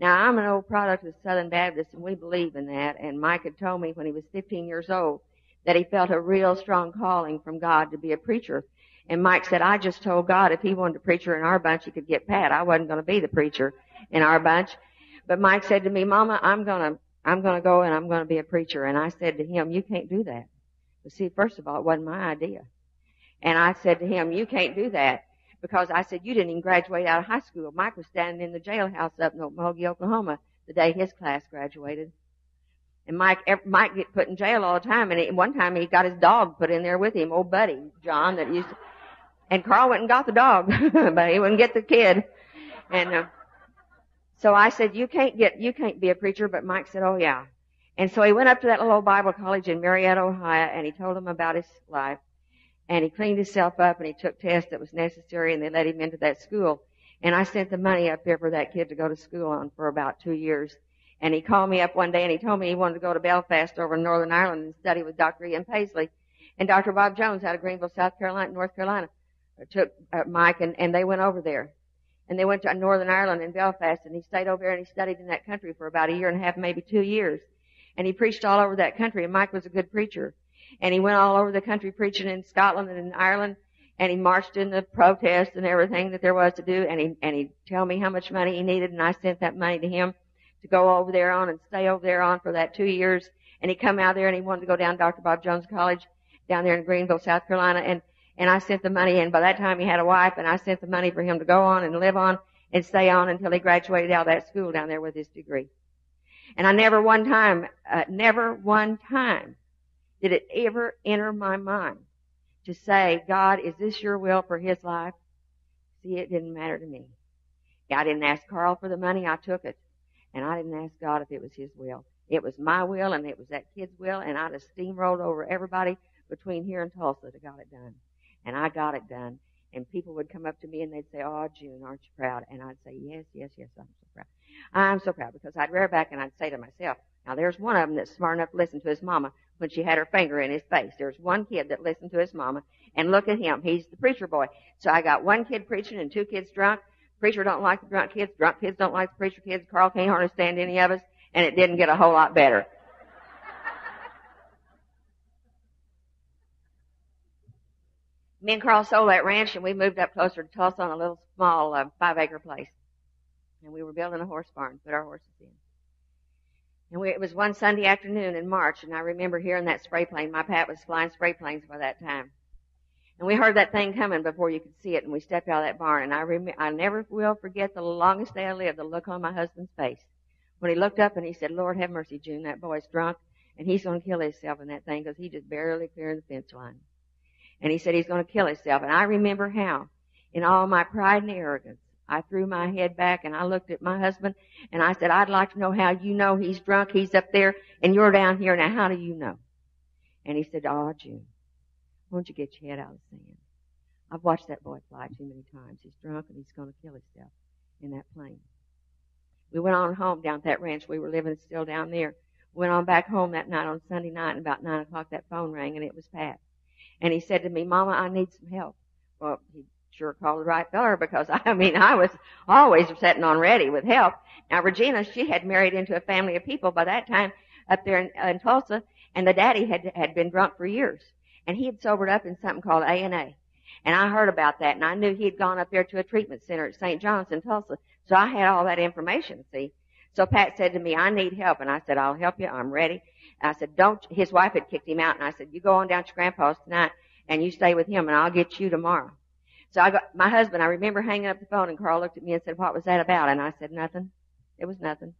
Now I'm an old product of Southern Baptist and we believe in that. And Mike had told me when he was 15 years old that he felt a real strong calling from God to be a preacher. And Mike said, I just told God if he wanted a preacher in our bunch, he could get Pat. I wasn't going to be the preacher in our bunch. But Mike said to me, Mama, I'm going to, I'm going to go and I'm going to be a preacher. And I said to him, you can't do that. But see, first of all, it wasn't my idea. And I said to him, you can't do that because I said, you didn't even graduate out of high school. Mike was standing in the jailhouse up in Okmulgee, Oklahoma the day his class graduated. And Mike, Mike get put in jail all the time. And he, one time he got his dog put in there with him, old buddy, John, that used to, and Carl went and got the dog, but he wouldn't get the kid. And, uh, so I said, you can't get, you can't be a preacher, but Mike said, oh yeah. And so he went up to that little Bible college in Marietta, Ohio, and he told them about his life and he cleaned himself up and he took tests that was necessary and they let him into that school. And I sent the money up there for that kid to go to school on for about two years. And he called me up one day and he told me he wanted to go to Belfast over in Northern Ireland and study with Dr. Ian Paisley. And Dr. Bob Jones out of Greenville, South Carolina, North Carolina, took uh, Mike and, and they went over there. And they went to Northern Ireland and Belfast and he stayed over there and he studied in that country for about a year and a half, maybe two years. And he preached all over that country and Mike was a good preacher and he went all over the country preaching in Scotland and in Ireland. And he marched in the protests and everything that there was to do. And he and he'd tell me how much money he needed. And I sent that money to him to go over there on and stay over there on for that two years. And he come out there and he wanted to go down to Dr. Bob Jones College down there in Greenville, South Carolina. And and I sent the money and by that time he had a wife and I sent the money for him to go on and live on and stay on until he graduated out of that school down there with his degree. And I never one time, uh, never one time did it ever enter my mind to say, God, is this your will for his life? See, it didn't matter to me. I didn't ask Carl for the money, I took it. And I didn't ask God if it was his will. It was my will and it was that kid's will and I'd have steamrolled over everybody between here and Tulsa to got it done. And I got it done. And people would come up to me and they'd say, Oh, June, aren't you proud? And I'd say, Yes, yes, yes, I'm so proud. I'm so proud because I'd rear back and I'd say to myself, Now there's one of them that's smart enough to listen to his mama when she had her finger in his face. There's one kid that listened to his mama, and look at him. He's the preacher boy. So I got one kid preaching and two kids drunk. Preacher don't like the drunk kids. Drunk kids don't like the preacher kids. Carl can't hardly stand any of us, and it didn't get a whole lot better. Me and Carl sold that ranch, and we moved up closer to Tulsa on a little small uh, five-acre place. And we were building a horse barn, put our horses in. And we, it was one Sunday afternoon in March, and I remember hearing that spray plane. My Pat was flying spray planes by that time. And we heard that thing coming before you could see it, and we stepped out of that barn. And I rem- I never will forget the longest day I lived, the look on my husband's face. When he looked up and he said, Lord have mercy, June, that boy's drunk, and he's going to kill himself in that thing because he just barely cleared the fence line. And he said he's going to kill himself. And I remember how, in all my pride and arrogance, I threw my head back and I looked at my husband and I said, I'd like to know how you know he's drunk, he's up there, and you're down here. Now how do you know? And he said, Oh, June, won't you get your head out of the sand? I've watched that boy fly too many times. He's drunk and he's going to kill himself in that plane. We went on home down at that ranch. We were living still down there. Went on back home that night on Sunday night and about nine o'clock that phone rang and it was Pat. And he said to me, Mama, I need some help. Well, he sure called the right feller because I mean, I was always sitting on ready with help. Now Regina, she had married into a family of people by that time up there in, in Tulsa and the daddy had, had been drunk for years and he had sobered up in something called A&A. And I heard about that and I knew he had gone up there to a treatment center at St. John's in Tulsa. So I had all that information, see. So Pat said to me, I need help. And I said, I'll help you. I'm ready. And I said, don't, his wife had kicked him out. And I said, you go on down to grandpa's tonight and you stay with him and I'll get you tomorrow. So I got, my husband, I remember hanging up the phone and Carl looked at me and said, what was that about? And I said, nothing. It was nothing.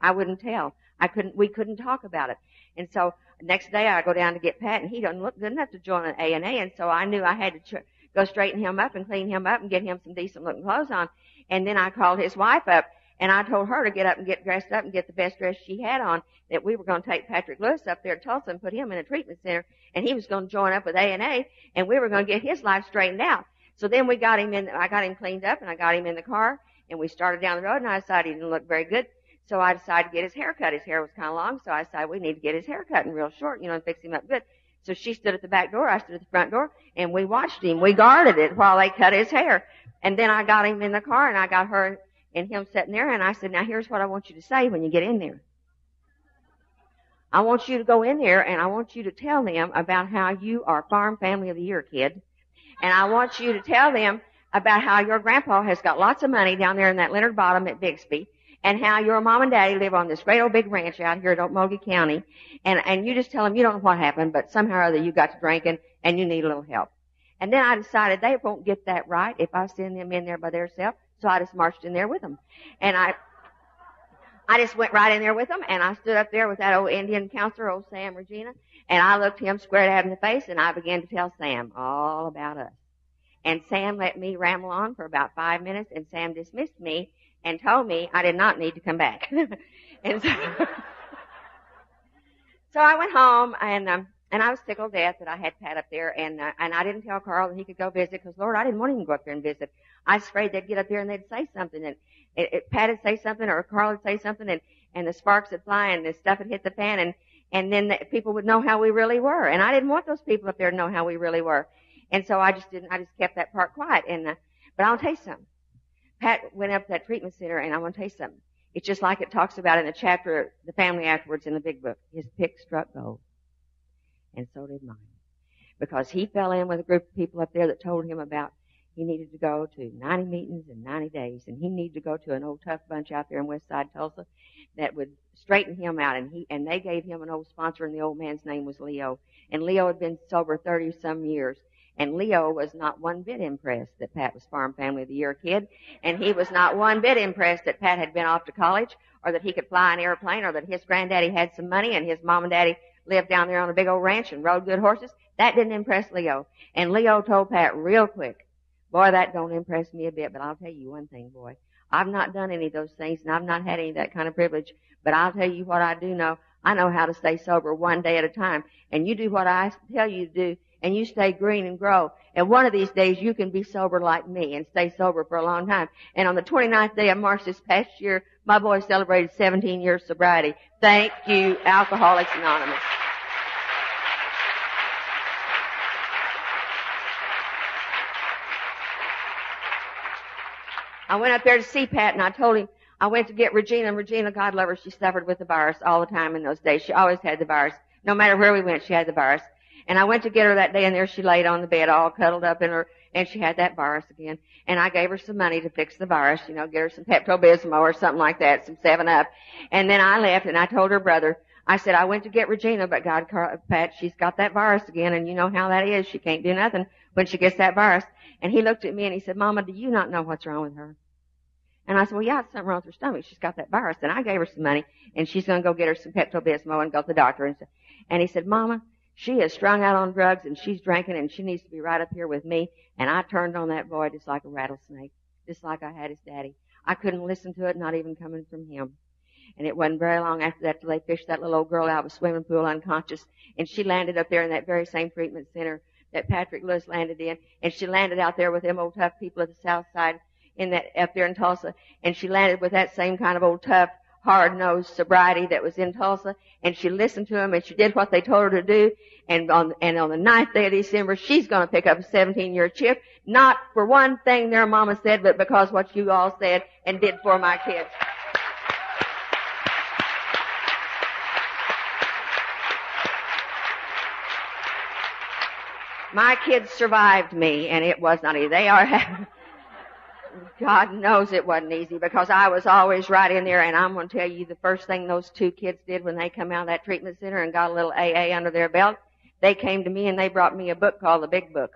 I wouldn't tell. I couldn't, we couldn't talk about it. And so next day I go down to get Pat and he doesn't look good enough to join an A and A. And so I knew I had to tr- go straighten him up and clean him up and get him some decent looking clothes on. And then I called his wife up and I told her to get up and get dressed up and get the best dress she had on that we were going to take Patrick Lewis up there to Tulsa and put him in a treatment center and he was going to join up with A and A and we were going to get his life straightened out. So then we got him in, I got him cleaned up and I got him in the car and we started down the road and I decided he didn't look very good. So I decided to get his hair cut. His hair was kind of long, so I decided we need to get his hair cut and real short, you know, and fix him up good. So she stood at the back door, I stood at the front door, and we watched him. We guarded it while they cut his hair. And then I got him in the car and I got her and him sitting there and I said, now here's what I want you to say when you get in there. I want you to go in there and I want you to tell them about how you are farm family of the year kid. And I want you to tell them about how your grandpa has got lots of money down there in that Leonard Bottom at Bixby and how your mom and daddy live on this great old big ranch out here in Okmulgee County. And, and you just tell them you don't know what happened, but somehow or other you got to drinking and you need a little help. And then I decided they won't get that right if I send them in there by themselves. So I just marched in there with them. And I, I just went right in there with them and I stood up there with that old Indian counselor, old Sam Regina, and I looked him square in the face and I began to tell Sam all about us. And Sam let me ramble on for about five minutes and Sam dismissed me and told me I did not need to come back. and so, so I went home and, um, and I was tickled death that I had Pat up there and, uh, and I didn't tell Carl that he could go visit because Lord, I didn't want him to go up there and visit. I was afraid they'd get up there and they'd say something and it, it, Pat would say something or Carl would say something and, and the sparks would fly and the stuff would hit the fan and, and then the, people would know how we really were. And I didn't want those people up there to know how we really were. And so I just didn't, I just kept that part quiet. And, uh, but I'll tell you something. Pat went up to that treatment center and I want to tell you something. It's just like it talks about in the chapter, the family afterwards in the big book. His pick struck gold. And so did mine. Because he fell in with a group of people up there that told him about he needed to go to 90 meetings in 90 days, and he needed to go to an old tough bunch out there in West Side Tulsa that would straighten him out. And he and they gave him an old sponsor, and the old man's name was Leo. And Leo had been sober 30 some years. And Leo was not one bit impressed that Pat was Farm Family of the Year kid, and he was not one bit impressed that Pat had been off to college, or that he could fly an airplane, or that his granddaddy had some money, and his mom and daddy lived down there on a big old ranch and rode good horses. That didn't impress Leo. And Leo told Pat real quick, Boy, that don't impress me a bit, but I'll tell you one thing, boy. I've not done any of those things and I've not had any of that kind of privilege, but I'll tell you what I do know. I know how to stay sober one day at a time. And you do what I tell you to do and you stay green and grow. And one of these days you can be sober like me and stay sober for a long time. And on the 29th day of March this past year, my boy celebrated 17 years sobriety. Thank you, Alcoholics Anonymous. I went up there to see Pat and I told him I went to get Regina and Regina, God love her, she suffered with the virus all the time in those days. She always had the virus. No matter where we went, she had the virus. And I went to get her that day and there she laid on the bed all cuddled up in her, and she had that virus again. And I gave her some money to fix the virus, you know, get her some Pepto-Bismol or something like that, some 7-Up. And then I left and I told her brother, I said, I went to get Regina, but God, Pat, she's got that virus again and you know how that is. She can't do nothing when she gets that virus. And he looked at me and he said, Mama, do you not know what's wrong with her? And I said, well, yeah, it's something wrong with her stomach. She's got that virus. And I gave her some money and she's going to go get her some Pepto-Bismol and go to the doctor. And, and he said, Mama, she is strung out on drugs and she's drinking and she needs to be right up here with me. And I turned on that boy just like a rattlesnake, just like I had his daddy. I couldn't listen to it, not even coming from him. And it wasn't very long after that till they fished that little old girl out of a swimming pool unconscious. And she landed up there in that very same treatment center that Patrick Lewis landed in. And she landed out there with them old tough people at the south side. in that, up there in Tulsa, and she landed with that same kind of old tough, hard-nosed sobriety that was in Tulsa, and she listened to them and she did what they told her to do, and on, and on the ninth day of December, she's gonna pick up a 17-year chip, not for one thing their mama said, but because what you all said and did for my kids. My kids survived me, and it was not easy. They are, God knows it wasn't easy because I was always right in there, and I'm going to tell you the first thing those two kids did when they come out of that treatment center and got a little AA under their belt, they came to me and they brought me a book called The Big Book.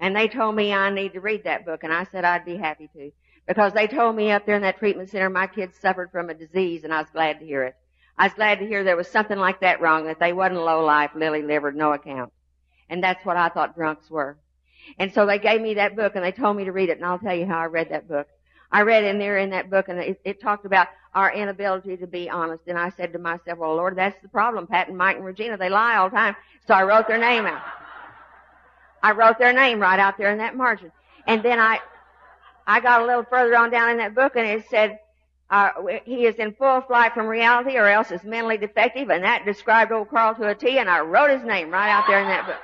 And they told me I need to read that book, and I said I'd be happy to. Because they told me up there in that treatment center my kids suffered from a disease, and I was glad to hear it. I was glad to hear there was something like that wrong, that they wasn't low life, lily livered, no account. And that's what I thought drunks were. And so they gave me that book and they told me to read it and I'll tell you how I read that book. I read in there in that book and it, it talked about our inability to be honest and I said to myself, well Lord, that's the problem. Pat and Mike and Regina, they lie all the time. So I wrote their name out. I wrote their name right out there in that margin. And then I, I got a little further on down in that book and it said, uh, he is in full flight from reality or else is mentally defective and that described old Carl to a T and I wrote his name right out there in that book.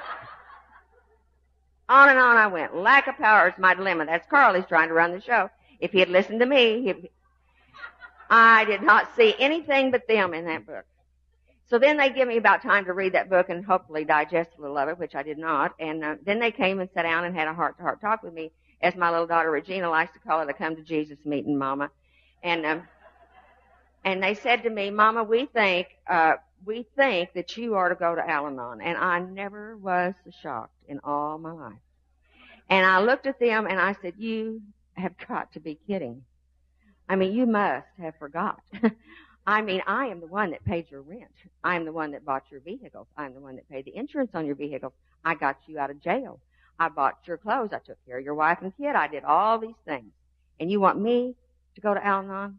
On and on I went. Lack of power is my dilemma. That's Carl. He's trying to run the show. If he had listened to me, he, I did not see anything but them in that book. So then they give me about time to read that book and hopefully digest a little of it, which I did not. And uh, then they came and sat down and had a heart-to-heart talk with me, as my little daughter Regina likes to call it, a come to Jesus meeting, Mama. And um, and they said to me, Mama, we think uh, we think that you are to go to Al-Anon. And I never was shocked in all my life. And I looked at them and I said, you have got to be kidding. I mean, you must have forgot. I mean, I am the one that paid your rent. I am the one that bought your vehicles. I'm the one that paid the insurance on your vehicles. I got you out of jail. I bought your clothes. I took care of your wife and kid. I did all these things. And you want me to go to Al-Anon?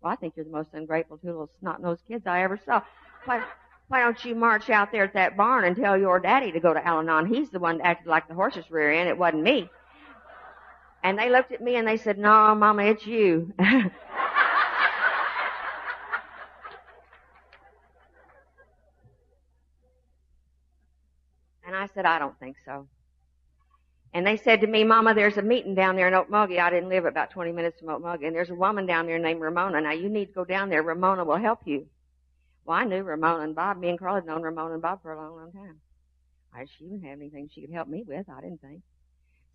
Well, I think you're the most ungrateful two little snot-nosed kids I ever saw. Why, why don't you march out there at that barn and tell your daddy to go to Al-Anon? He's the one that acted like the horse's rear end. It wasn't me. And they looked at me and they said, no, mama, it's you. and I said, I don't think so. And they said to me, Mama, there's a meeting down there in Okmulgee. I didn't live about 20 minutes from Okmulgee. And there's a woman down there named Ramona. Now you need to go down there. Ramona will help you. Well, I knew Ramona and Bob. Me and Carl had known Ramona and Bob for a long, long time. I, she didn't have anything she could help me with, I didn't think.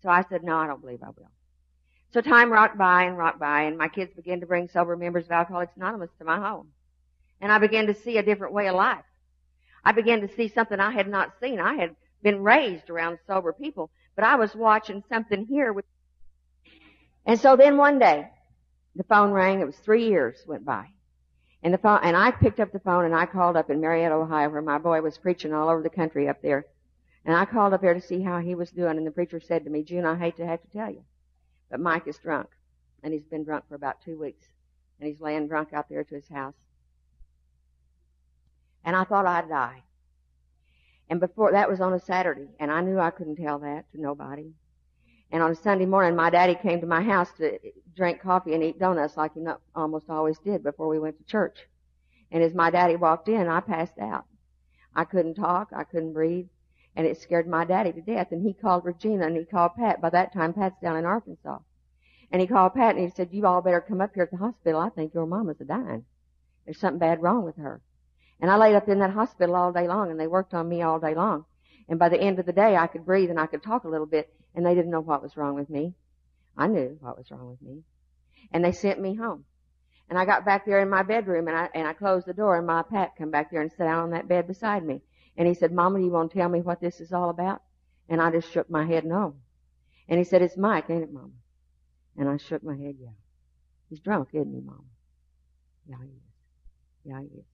So I said, no, I don't believe I will. So time rocked by and rocked by, and my kids began to bring sober members of Alcoholics Anonymous to my home. And I began to see a different way of life. I began to see something I had not seen. I had been raised around sober people, but I was watching something here with, and so then one day, the phone rang. It was three years went by. And the phone, and I picked up the phone and I called up in Marietta, Ohio, where my boy was preaching all over the country up there. And I called up there to see how he was doing, and the preacher said to me, June, I hate to have to tell you, but Mike is drunk. And he's been drunk for about two weeks. And he's laying drunk out there to his house. And I thought I'd die. And before, that was on a Saturday, and I knew I couldn't tell that to nobody. And on a Sunday morning, my daddy came to my house to drink coffee and eat donuts like he almost always did before we went to church. And as my daddy walked in, I passed out. I couldn't talk. I couldn't breathe. And it scared my daddy to death. And he called Regina and he called Pat. By that time, Pat's down in Arkansas. And he called Pat and he said, you all better come up here at the hospital. I think your mama's a dying. There's something bad wrong with her. And I laid up in that hospital all day long and they worked on me all day long. And by the end of the day, I could breathe and I could talk a little bit and they didn't know what was wrong with me. I knew what was wrong with me. And they sent me home. And I got back there in my bedroom and I, and I closed the door and my Pat come back there and sat down on that bed beside me. And he said, Mama, you want to tell me what this is all about? And I just shook my head no. And he said, it's Mike, ain't it, Mama? And I shook my head, yeah. He's drunk, isn't he, Mama? Yeah, he is. Yeah, he is.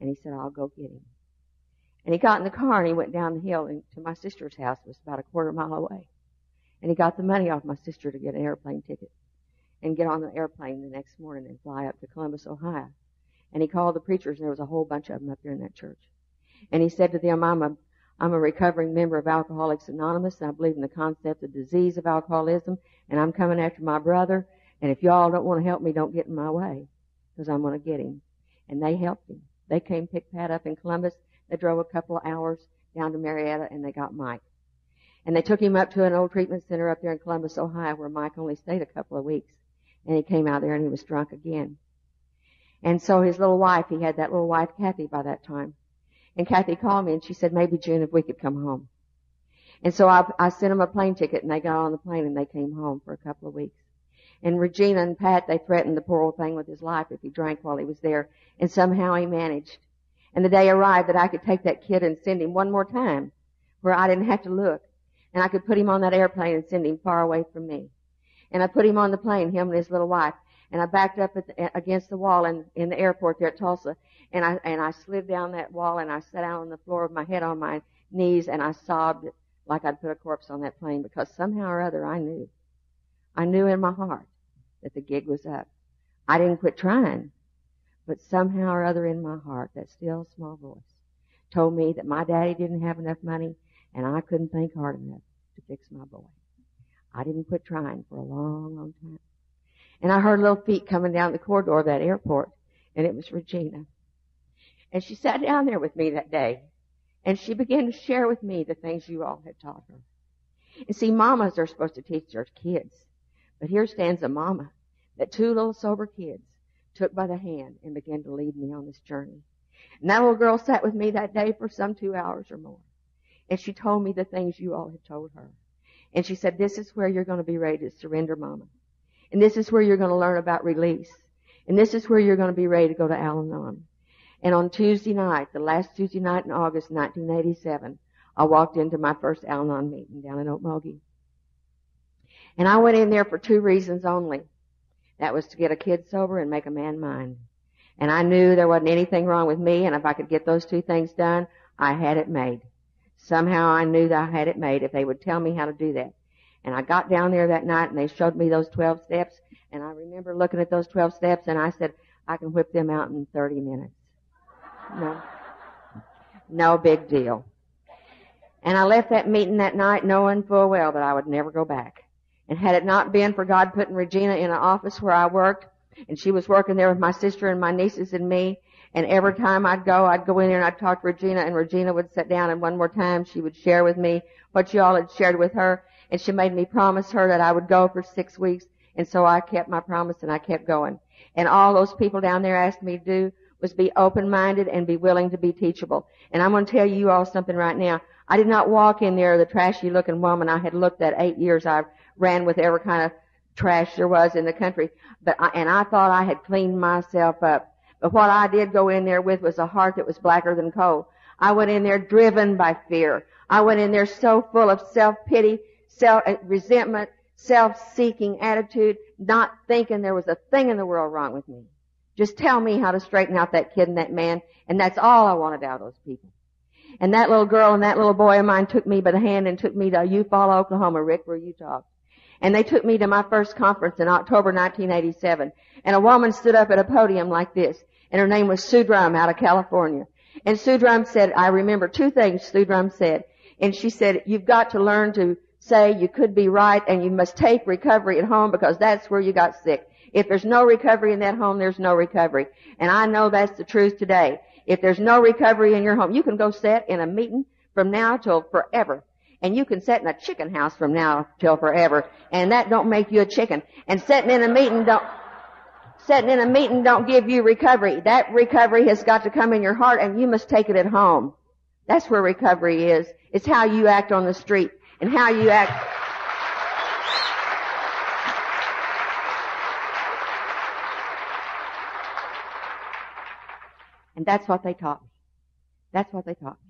And he said, I'll go get him. And he got in the car and he went down the hill to my sister's house. It was about a quarter mile away. And he got the money off my sister to get an airplane ticket and get on the airplane the next morning and fly up to Columbus, Ohio. And he called the preachers and there was a whole bunch of them up there in that church. And he said to them, I'm a, I'm a recovering member of Alcoholics Anonymous and I believe in the concept of disease of alcoholism and I'm coming after my brother And if y'all don't want to help me, don't get in my way, because I'm going to get him. And they helped him. They came pick Pat up in Columbus. They drove a couple of hours down to Marietta, and they got Mike. And they took him up to an old treatment center up there in Columbus, Ohio, where Mike only stayed a couple of weeks. And he came out there and he was drunk again. And so his little wife, he had that little wife, Kathy, by that time. And Kathy called me and she said, maybe June, if we could come home. And so I, I sent them a plane ticket and they got on the plane and they came home for a couple of weeks. And Regina and Pat, they threatened the poor old thing with his life if he drank while he was there. And somehow he managed. And the day arrived that I could take that kid and send him one more time where I didn't have to look. And I could put him on that airplane and send him far away from me. And I put him on the plane, him and his little wife. And I backed up the, against the wall in, in the airport there at Tulsa. And I, and I slid down that wall and I sat down on the floor with my head on my knees and I sobbed like I'd put a corpse on that plane because somehow or other I knew. I knew in my heart that the gig was up. I didn't quit trying, but somehow or other in my heart, that still small voice told me that my daddy didn't have enough money and I couldn't think hard enough to fix my boy. I didn't quit trying for a long, long time. And I heard little feet coming down the corridor of that airport, and it was Regina. And she sat down there with me that day, and she began to share with me the things you all had taught her. And see, mamas are supposed to teach their kids. But here stands a mama that two little sober kids took by the hand and began to lead me on this journey. And that little girl sat with me that day for some two hours or more. And she told me the things you all had told her. And she said, this is where you're going to be ready to surrender, mama. And this is where you're going to learn about release. And this is where you're going to be ready to go to Al-Anon. And on Tuesday night, the last Tuesday night in August 1987, I walked into my first Al-Anon meeting down in Okmulgee. And I went in there for two reasons only. That was to get a kid sober and make a man mind. And I knew there wasn't anything wrong with me, and if I could get those two things done, I had it made. Somehow I knew that I had it made if they would tell me how to do that. And I got down there that night and they showed me those 12 steps, and I remember looking at those 12 steps and I said, I can whip them out in 30 minutes. No. No big deal. And I left that meeting that night knowing full well that I would never go back. And had it not been for God putting Regina in an office where I worked, and she was working there with my sister and my nieces and me, and every time I'd go, I'd go in there and I'd talk to Regina, and Regina would sit down, and one more time she would share with me what you all had shared with her, and she made me promise her that I would go for six weeks, and so I kept my promise and I kept going. And all those people down there asked me to do was be open-minded and be willing to be teachable. And I'm going to tell you all something right now. I did not walk in there the trashy looking woman I had looked at eight years I ran with every kind of trash there was in the country. But I, and I thought I had cleaned myself up. But what I did go in there with was a heart that was blacker than coal. I went in there driven by fear. I went in there so full of self-pity, self-resentment, uh, self-seeking attitude, not thinking there was a thing in the world wrong with me. Just tell me how to straighten out that kid and that man, and that's all I wanted out of those people. And that little girl and that little boy of mine took me by the hand and took me to Eufaula, Oklahoma, Rick, where you talk. And they took me to my first conference in October 1987. And a woman stood up at a podium like this, and her name was Sue Drum out of California. And Sue Drum said, I remember two things Sue Drum said. And she said, you've got to learn to say you could be right and you must take recovery at home because that's where you got sick. If there's no recovery in that home, there's no recovery. And I know that's the truth today. If there's no recovery in your home, you can go sit in a meeting from now till forever. And you can sit in a chicken house from now till forever. And that don't make you a chicken. And sitting in a meeting don't, sitting in a meeting don't give you recovery. That recovery has got to come in your heart and you must take it at home. That's where recovery is. It's how you act on the street and how you act. And that's what they taught me. That's what they taught me.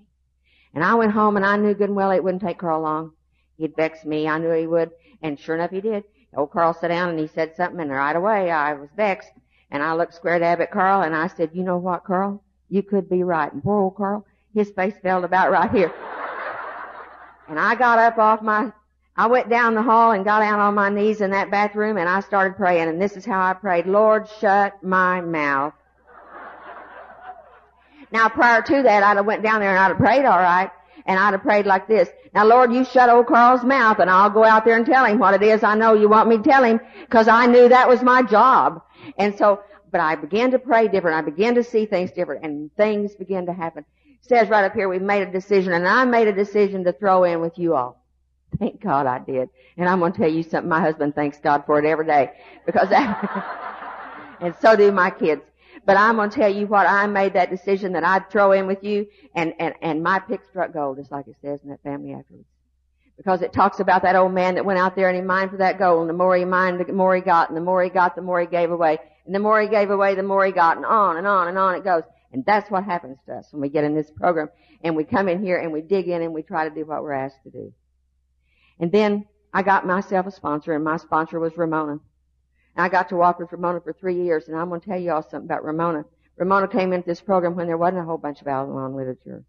And I went home and I knew good and well it wouldn't take Carl long. He'd vex me. I knew he would. And sure enough he did. Old Carl sat down and he said something and right away I was vexed. And I looked square dab at Carl and I said, you know what, Carl? You could be right. And poor old Carl, his face fell about right here. And I got up off my, I went down the hall and got down on my knees in that bathroom and I started praying and this is how I prayed. Lord, shut my mouth. Now prior to that, I'd have went down there and I'd have prayed all right. And I'd have prayed like this. Now Lord, you shut old Carl's mouth and I'll go out there and tell him what it is I know you want me to tell him because I knew that was my job. And so, but I began to pray different. I began to see things different and things began to happen. It says right up here, we made a decision and I made a decision to throw in with you all. Thank God I did. And I'm going to tell you something. My husband thanks God for it every day because that, and so do my kids. But I'm going to tell you what, I made that decision that I'd throw in with you and, and, and my pick struck gold, just like it says in that family afterwards. Because it talks about that old man that went out there and he mined for that gold and the more he mined, the more he got and the more he got, the more he gave away. And the more he gave away, the more he got and on and on and on it goes. And that's what happens to us when we get in this program and we come in here and we dig in and we try to do what we're asked to do. And then I got myself a sponsor and my sponsor was Ramona. And I got to walk with Ramona for three years and I'm going to tell you all something about Ramona. Ramona came into this program when there wasn't a whole bunch of Al-Anon literature.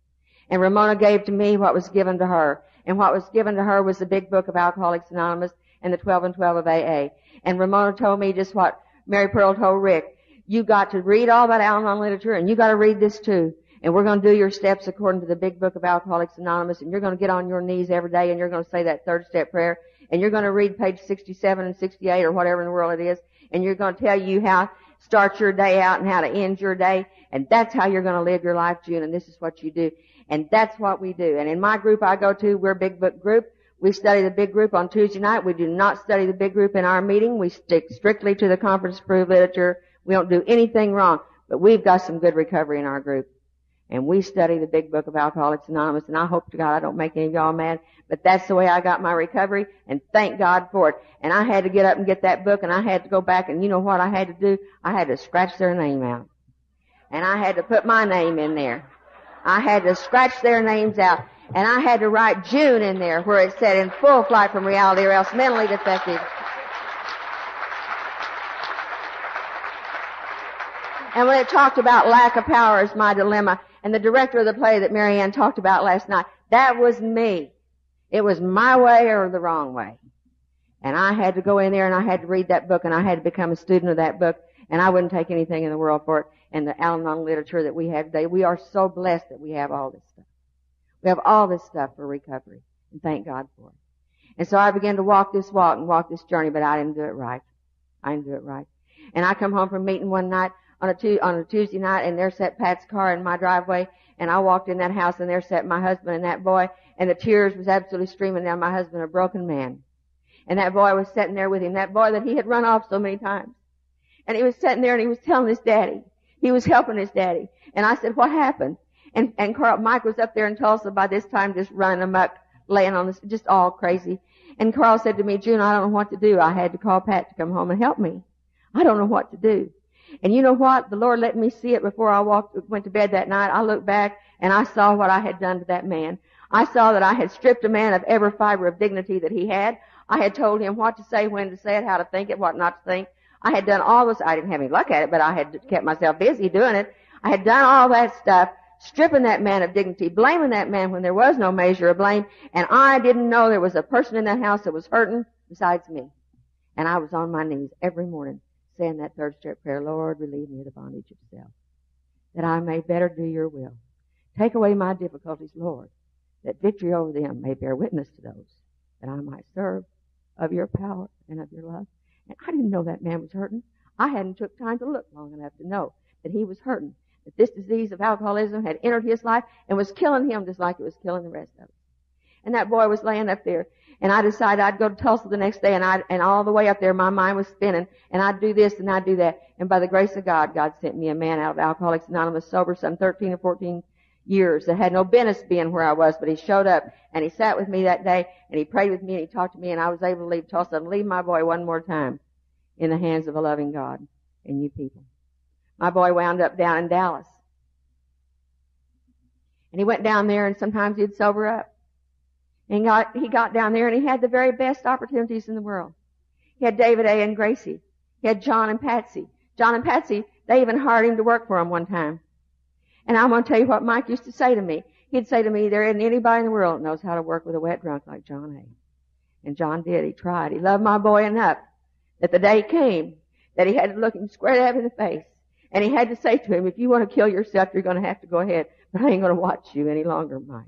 And Ramona gave to me what was given to her. And what was given to her was the big book of Alcoholics Anonymous and the 12 and 12 of AA. And Ramona told me just what Mary Pearl told Rick. You got to read all that Al-Anon literature and you got to read this too and we're going to do your steps according to the big book of Alcoholics Anonymous, and you're going to get on your knees every day, and you're going to say that third step prayer, and you're going to read page 67 and 68 or whatever in the world it is, and you're going to tell you how start your day out and how to end your day, and that's how you're going to live your life, June, and this is what you do. And that's what we do. And in my group I go to, we're a big book group. We study the big group on Tuesday night. We do not study the big group in our meeting. We stick strictly to the conference approved literature. We don't do anything wrong. But we've got some good recovery in our group and we study the big book of Alcoholics Anonymous, and I hope to God I don't make any of y'all mad, but that's the way I got my recovery, and thank God for it. And I had to get up and get that book, and I had to go back, and you know what I had to do? I had to scratch their name out. And I had to put my name in there. I had to scratch their names out. And I had to write June in there where it said in full flight from reality or else mentally defective. And when it talked about lack of power as my dilemma, and the director of the play that Marianne talked about last night, that was me. It was my way or the wrong way. And I had to go in there and I had to read that book and I had to become a student of that book and I wouldn't take anything in the world for it. And the Al-Anon literature that we have today, we are so blessed that we have all this stuff. We have all this stuff for recovery and thank God for it. And so I began to walk this walk and walk this journey, but I didn't do it right. I didn't do it right. And I come home from meeting one night on a, tu- on a Tuesday night and there sat Pat's car in my driveway and I walked in that house and there sat my husband and that boy and the tears was absolutely streaming down my husband, a broken man. And that boy was sitting there with him, that boy that he had run off so many times. And he was sitting there and he was telling his daddy. He was helping his daddy. And I said, what happened? And, and Carl, Mike was up there in Tulsa by this time just running amok, laying on this, just all crazy. And Carl said to me, June, I don't know what to do. I had to call Pat to come home and help me. I don't know what to do. And you know what? The Lord let me see it before I walked, went to bed that night. I looked back and I saw what I had done to that man. I saw that I had stripped a man of every fiber of dignity that he had. I had told him what to say, when to say it, how to think it, what not to think. I had done all this. I didn't have any luck at it, but I had kept myself busy doing it. I had done all that stuff, stripping that man of dignity, blaming that man when there was no measure of blame, and I didn't know there was a person in that house that was hurting besides me. And I was on my knees every morning saying that third step prayer, Lord, relieve me of the bondage of self, that I may better do your will. Take away my difficulties, Lord, that victory over them may bear witness to those, that I might serve of your power and of your love. And I didn't know that man was hurting. I hadn't took time to look long enough to know that he was hurting, that this disease of alcoholism had entered his life and was killing him just like it was killing the rest of us. And that boy was laying up there and I decided I'd go to Tulsa the next day and I and all the way up there my mind was spinning and I'd do this and I'd do that. And by the grace of God, God sent me a man out of Alcoholics Anonymous sober some 13 or 14 years that had no business being where I was, but he showed up and he sat with me that day and he prayed with me and he talked to me and I was able to leave Tulsa and leave my boy one more time in the hands of a loving God and you people. My boy wound up down in Dallas. And he went down there and sometimes he'd sober up. And got, he got down there and he had the very best opportunities in the world. He had David A. and Gracie. He had John and Patsy. John and Patsy, they even hired him to work for him one time. And I'm going to tell you what Mike used to say to me. He'd say to me, there isn't anybody in the world that knows how to work with a wet drunk like John A. And John did. He tried. He loved my boy enough that the day came that he had to look him square up in the face. And he had to say to him, if you want to kill yourself, you're going to have to go ahead. But I ain't going to watch you any longer, Mike.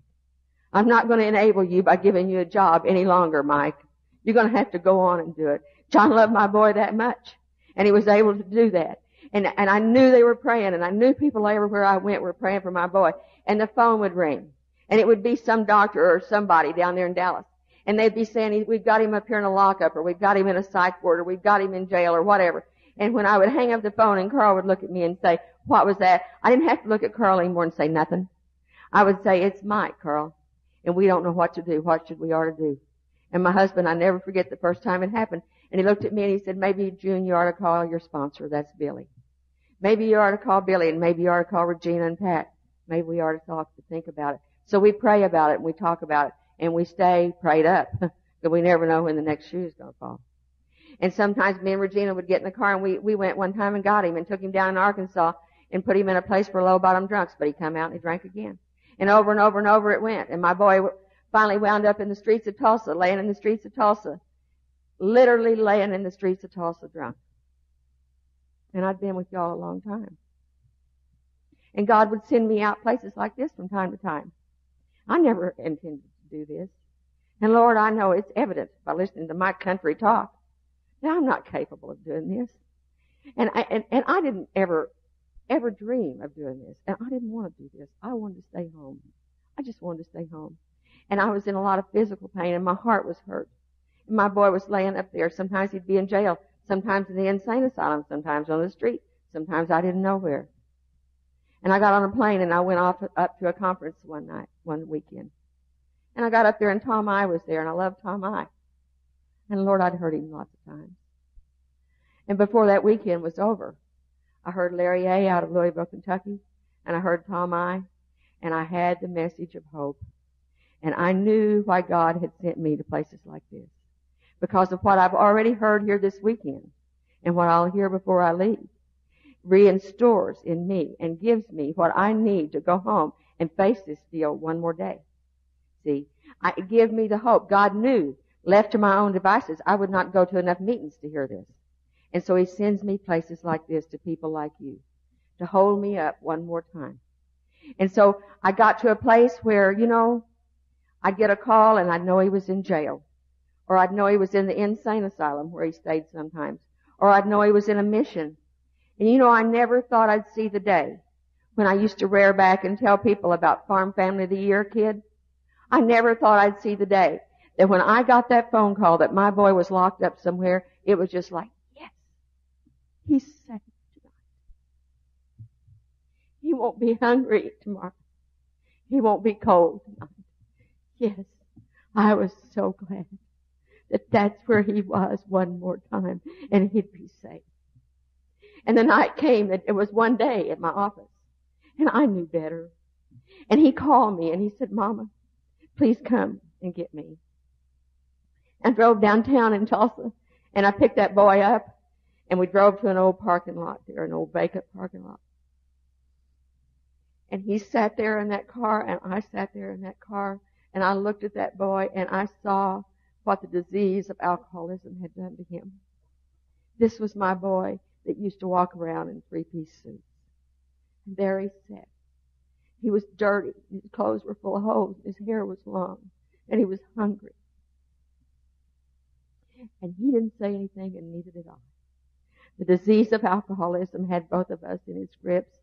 I'm not going to enable you by giving you a job any longer, Mike. You're going to have to go on and do it. John loved my boy that much. And he was able to do that. And, and I knew they were praying and I knew people everywhere I went were praying for my boy. And the phone would ring. And it would be some doctor or somebody down there in Dallas. And they'd be saying, we've got him up here in a lockup or we've got him in a psych ward or we've got him in jail or whatever. And when I would hang up the phone and Carl would look at me and say, what was that? I didn't have to look at Carl anymore and say nothing. I would say, it's Mike, Carl. And we don't know what to do. What should we ought to do? And my husband, I never forget the first time it happened. And he looked at me and he said, maybe June, you ought to call your sponsor. That's Billy. Maybe you ought to call Billy and maybe you ought to call Regina and Pat. Maybe we ought to talk to think about it. So we pray about it and we talk about it and we stay prayed up. Because we never know when the next shoe is going to fall. And sometimes me and Regina would get in the car and we, we went one time and got him and took him down in Arkansas and put him in a place for low bottom drunks, but he come out and he drank again. And over and over and over it went. And my boy finally wound up in the streets of Tulsa, laying in the streets of Tulsa. Literally laying in the streets of Tulsa drunk. And I'd been with y'all a long time. And God would send me out places like this from time to time. I never intended to do this. And Lord, I know it's evident by listening to my country talk that I'm not capable of doing this. And I, and, and I didn't ever, ever dream of doing this. And I didn't want to do this. I wanted to stay home. I just wanted to stay home and I was in a lot of physical pain and my heart was hurt. And my boy was laying up there. Sometimes he'd be in jail, sometimes in the insane asylum, sometimes on the street, sometimes I didn't know where. And I got on a plane and I went off up to a conference one night, one weekend. And I got up there and Tom I was there and I loved Tom I. And Lord, I'd heard him lots of times. And before that weekend was over, I heard Larry A. out of Louisville, Kentucky, and I heard Tom I, and I had the message of hope. And I knew why God had sent me to places like this. Because of what I've already heard here this weekend and what I'll hear before I leave. Reinstores in me and gives me what I need to go home and face this deal one more day. See, I, it gave me the hope. God knew, left to my own devices, I would not go to enough meetings to hear this. And so He sends me places like this to people like you to hold me up one more time. And so I got to a place where, you know, I'd get a call and I'd know he was in jail. Or I'd know he was in the insane asylum where he stayed sometimes. Or I'd know he was in a mission. And you know, I never thought I'd see the day when I used to rear back and tell people about Farm Family of the Year kid. I never thought I'd see the day that when I got that phone call that my boy was locked up somewhere, it was just like, he's safe tonight. He won't be hungry tomorrow. He won't be cold tonight. Yes, I was so glad that that's where he was one more time and he'd be safe. And the night came that it was one day at my office and I knew better. And he called me and he said, Mama, please come and get me. I drove downtown in Tulsa and I picked that boy up and we drove to an old parking lot there, an old vacant parking lot. And he sat there in that car and I sat there in that car and I looked at that boy and I saw what the disease of alcoholism had done to him. This was my boy that used to walk around in three-piece suits. And there he sat. He was dirty. His clothes were full of holes. His hair was long. And he was hungry. And he didn't say anything and neither did I. The disease of alcoholism had both of us in its grips.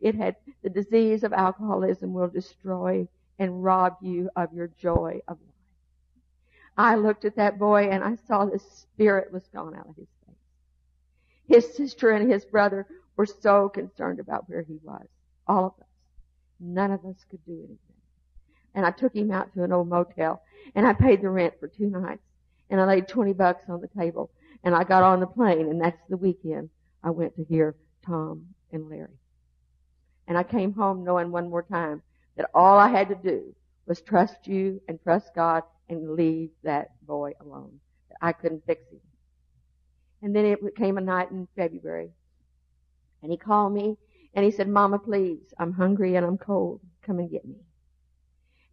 It had, the disease of alcoholism will destroy and rob you of your joy of life. I looked at that boy and I saw the spirit was gone out of his face. His sister and his brother were so concerned about where he was. All of us. None of us could do anything. And I took him out to an old motel and I paid the rent for two nights and I laid 20 bucks on the table and I got on the plane and that's the weekend I went to hear Tom and Larry. And I came home knowing one more time that all I had to do was trust you and trust God and leave that boy alone. I couldn't fix him. And then it came a night in February and he called me and he said, Mama, please, I'm hungry and I'm cold. Come and get me.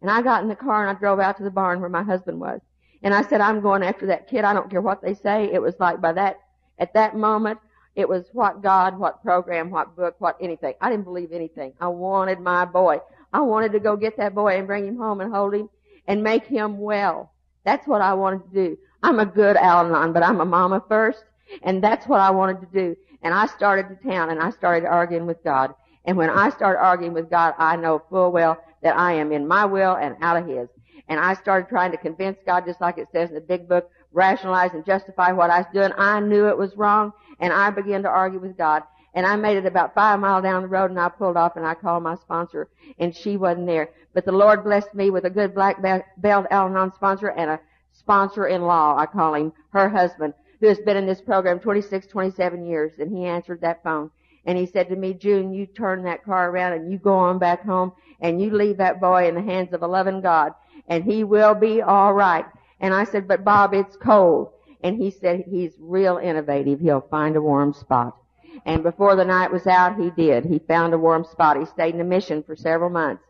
And I got in the car and I drove out to the barn where my husband was. And I said, I'm going after that kid. I don't care what they say. It was like by that, at that moment, it was what God, what program, what book, what anything. I didn't believe anything. I wanted my boy. I wanted to go get that boy and bring him home and hold him and make him well. That's what I wanted to do. I'm a good Al-Anon, but I'm a mama first, and that's what I wanted to do. And I started to town and I started arguing with God. And when I start arguing with God, I know full well that I am in my will and out of His. And I started trying to convince God, just like it says in the big book, rationalize and justify what I was doing. I knew it was wrong, and I began to argue with God. And I made it about five miles down the road, and I pulled off, and I called my sponsor, and she wasn't there. But the Lord blessed me with a good black belt Al-Anon sponsor and a sponsor-in-law, I call him, her husband, who has been in this program 26, 27 years, and he answered that phone. And he said to me, June, you turn that car around and you go on back home and you leave that boy in the hands of a loving God and he will be alright. And I said, but Bob, it's cold. And he said he's real innovative. He'll find a warm spot. And before the night was out, he did. He found a warm spot. He stayed in the mission for several months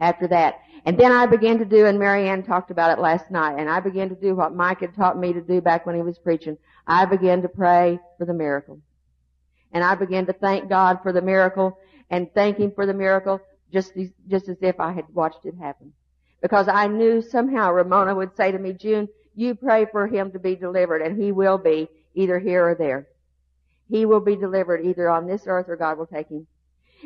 after that. And then I began to do, and Marianne talked about it last night, and I began to do what Mike had taught me to do back when he was preaching. I began to pray for the miracle. And I began to thank God for the miracle and thank Him for the miracle just, just as if I had watched it happen. Because I knew somehow Ramona would say to me, June, you pray for him to be delivered and he will be either here or there. He will be delivered either on this earth or God will take him.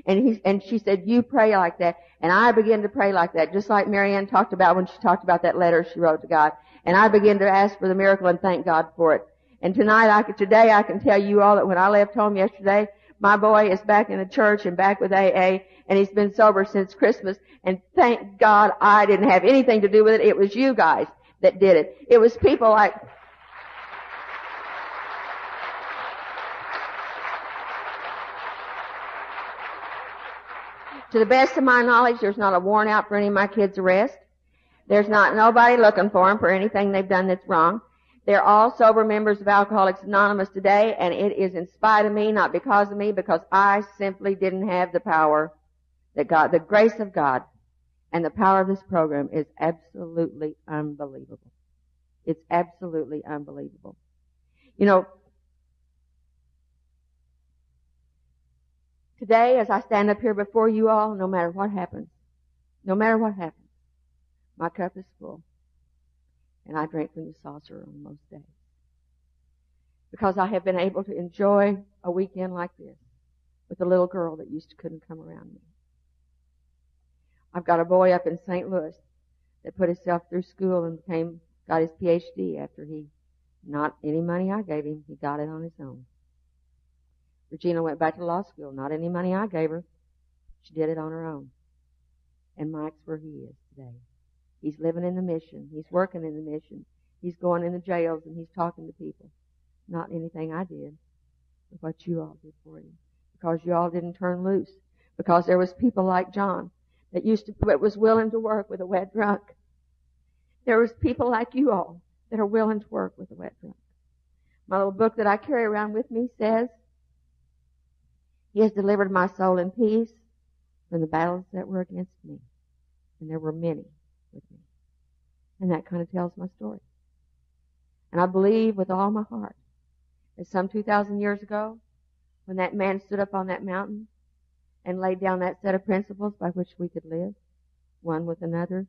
And he, and she said, you pray like that. And I began to pray like that, just like Marianne talked about when she talked about that letter she wrote to God. And I began to ask for the miracle and thank God for it. And tonight, I today I can tell you all that when I left home yesterday, my boy is back in the church and back with AA, and he's been sober since Christmas. And thank God I didn't have anything to do with it. It was you guys that did it. It was people like, to the best of my knowledge, there's not a warrant out for any of my kids' arrest. There's not nobody looking for them for anything they've done that's wrong. They're all sober members of Alcoholics Anonymous today, and it is in spite of me, not because of me, because I simply didn't have the power that God, the grace of God, and the power of this program is absolutely unbelievable. It's absolutely unbelievable. You know, today as I stand up here before you all, no matter what happens, no matter what happens, my cup is full and I drink from the saucer on most days. Because I have been able to enjoy a weekend like this with a little girl that used to couldn't come around me. I've got a boy up in St. Louis that put himself through school and became, got his PhD after he, not any money I gave him, he got it on his own. Regina went back to law school, not any money I gave her. She did it on her own. And Mike's where he is today. He's living in the mission. He's working in the mission. He's going in the jails and he's talking to people. Not anything I did, but what you all did for him. Because you all didn't turn loose. Because there was people like John that used to, that was willing to work with a wet drunk. There was people like you all that are willing to work with a wet drunk. My little book that I carry around with me says, He has delivered my soul in peace from the battles that were against me. And there were many with me. And that kind of tells my story. And I believe with all my heart that some 2,000 years ago, when that man stood up on that mountain and laid down that set of principles by which we could live, one with another,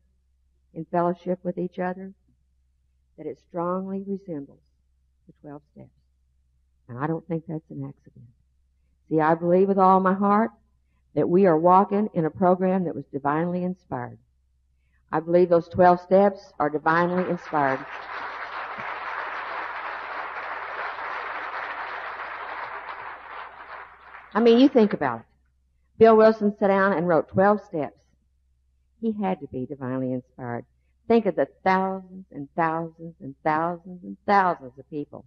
in fellowship with each other, that it strongly resembles the 12 steps. And I don't think that's an accident. See, I believe with all my heart that we are walking in a program that was divinely inspired. I believe those 12 steps are divinely inspired. I mean, you think about it. Bill Wilson sat down and wrote 12 steps. He had to be divinely inspired. Think of the thousands and thousands and thousands and thousands of people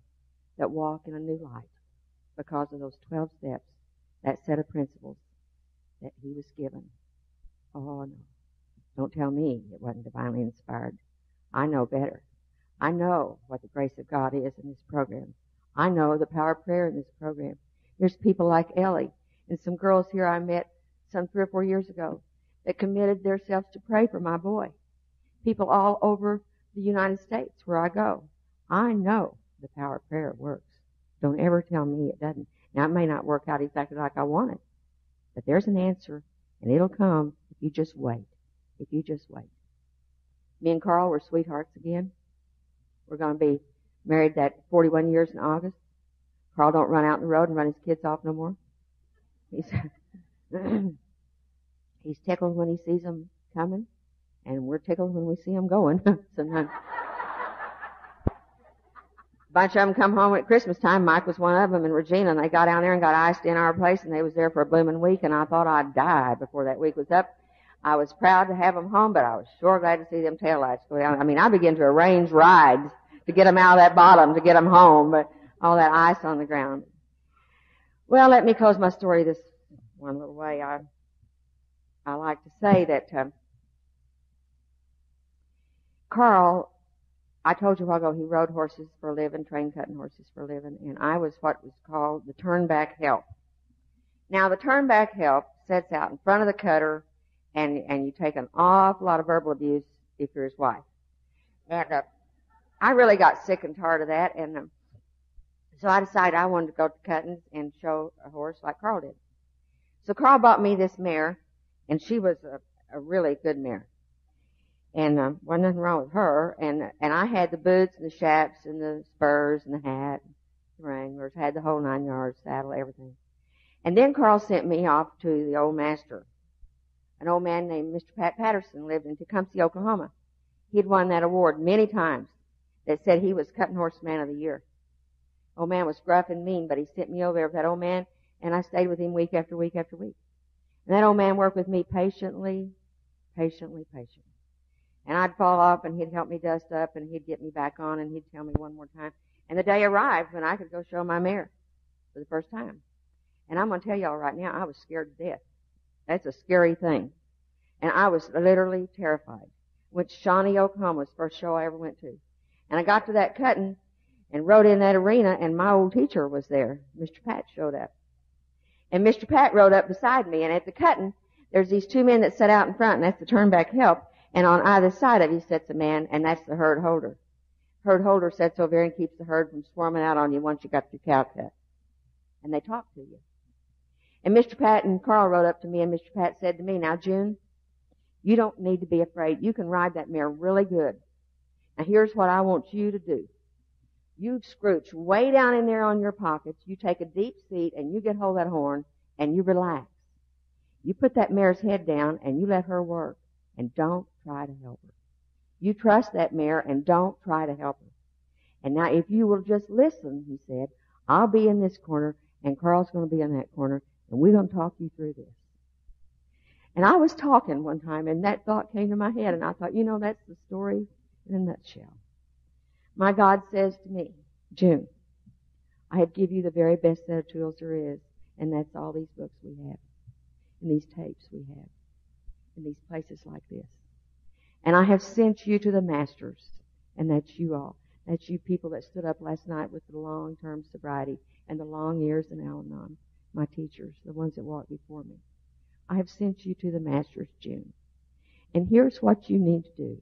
that walk in a new light because of those 12 steps, that set of principles that he was given. Oh no. Don't tell me it wasn't divinely inspired. I know better. I know what the grace of God is in this program. I know the power of prayer in this program. There's people like Ellie and some girls here I met some three or four years ago that committed themselves to pray for my boy. People all over the United States where I go. I know the power of prayer works. Don't ever tell me it doesn't. Now it may not work out exactly like I want it, but there's an answer and it'll come if you just wait if you just wait. Me and Carl were sweethearts again. We're going to be married that 41 years in August. Carl don't run out in the road and run his kids off no more. He's he's tickled when he sees them coming, and we're tickled when we see them going. Sometimes. A bunch of them come home at Christmas time. Mike was one of them, and Regina, and they got down there and got iced in our place, and they was there for a blooming week, and I thought I'd die before that week was up. I was proud to have them home, but I was sure glad to see them taillights go down. I mean, I began to arrange rides to get them out of that bottom, to get them home, but all that ice on the ground. Well, let me close my story this one little way. I, I like to say that, um, Carl I told you a while ago he rode horses for a living, train cutting horses for a living, and I was what was called the turnback help. Now the turnback help sets out in front of the cutter, and and you take an awful lot of verbal abuse if you're his wife. And uh, I really got sick and tired of that, and um, so I decided I wanted to go to Cuttings and show a horse like Carl did. So Carl bought me this mare, and she was a, a really good mare and um, wasn't nothing wrong with her. And and I had the boots and the shaps and the spurs and the hat, the wranglers, had the whole nine yards, saddle, everything. And then Carl sent me off to the old master. An old man named Mr. Pat Patterson lived in Tecumseh, Oklahoma. He'd won that award many times. That said he was cutting horse man of the year. Old man was gruff and mean, but he sent me over there with that old man, and I stayed with him week after week after week. And that old man worked with me patiently, patiently, patiently. And I'd fall off and he'd help me dust up and he'd get me back on and he'd tell me one more time. And the day arrived when I could go show my mare for the first time. And I'm going to tell y'all right now, I was scared to death. That's a scary thing. And I was literally terrified. Went to Shawnee, Oklahoma, was the first show I ever went to. And I got to that cutting and rode in that arena and my old teacher was there. Mr. Pat showed up. And Mr. Pat rode up beside me and at the cutting, there's these two men that sat out in front and that's the turnback help. And on either side of you sits a man, and that's the herd holder. Herd holder sits over there and keeps the herd from swarming out on you once you got your cow cut. And they talk to you. And Mr. Pat and Carl rode up to me, and Mr. Pat said to me, Now, June, you don't need to be afraid. You can ride that mare really good. Now, here's what I want you to do. You scrooch way down in there on your pockets. You take a deep seat, and you get hold of that horn, and you relax. You put that mare's head down, and you let her work and don't try to help her. You trust that mare and don't try to help her. And now if you will just listen, he said, I'll be in this corner and Carl's going to be in that corner and we're going to talk you through this. And I was talking one time and that thought came to my head and I thought, you know, that's the story in a nutshell. My God says to me, June, I have give you the very best set of tools there is and that's all these books we have and these tapes we have in these places like this. And I have sent you to the masters, and that's you all. That's you people that stood up last night with the long-term sobriety and the long years in Al-Anon, my teachers, the ones that walked before me. I have sent you to the masters, June. And here's what you need to do.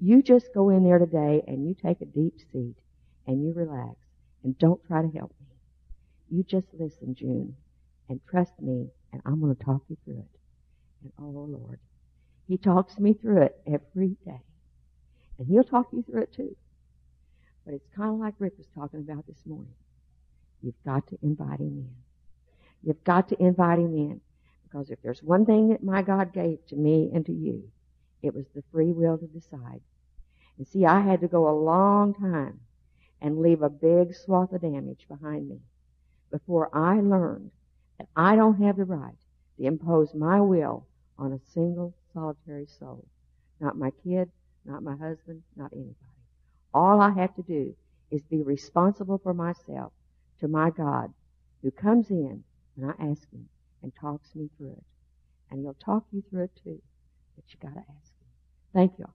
You just go in there today and you take a deep seat and you relax and don't try to help me. You just listen, June, and trust me, and I'm going to talk you through it. And oh Lord, He talks me through it every day. And He'll talk you through it too. But it's kind of like Rick was talking about this morning. You've got to invite Him in. You've got to invite Him in. Because if there's one thing that my God gave to me and to you, it was the free will to decide. And see, I had to go a long time and leave a big swath of damage behind me before I learned that I don't have the right to impose my will on a single solitary soul. Not my kid, not my husband, not anybody. All I have to do is be responsible for myself to my God who comes in and I ask him and talks me through it. And he'll talk you through it too. But you gotta ask him. Thank you.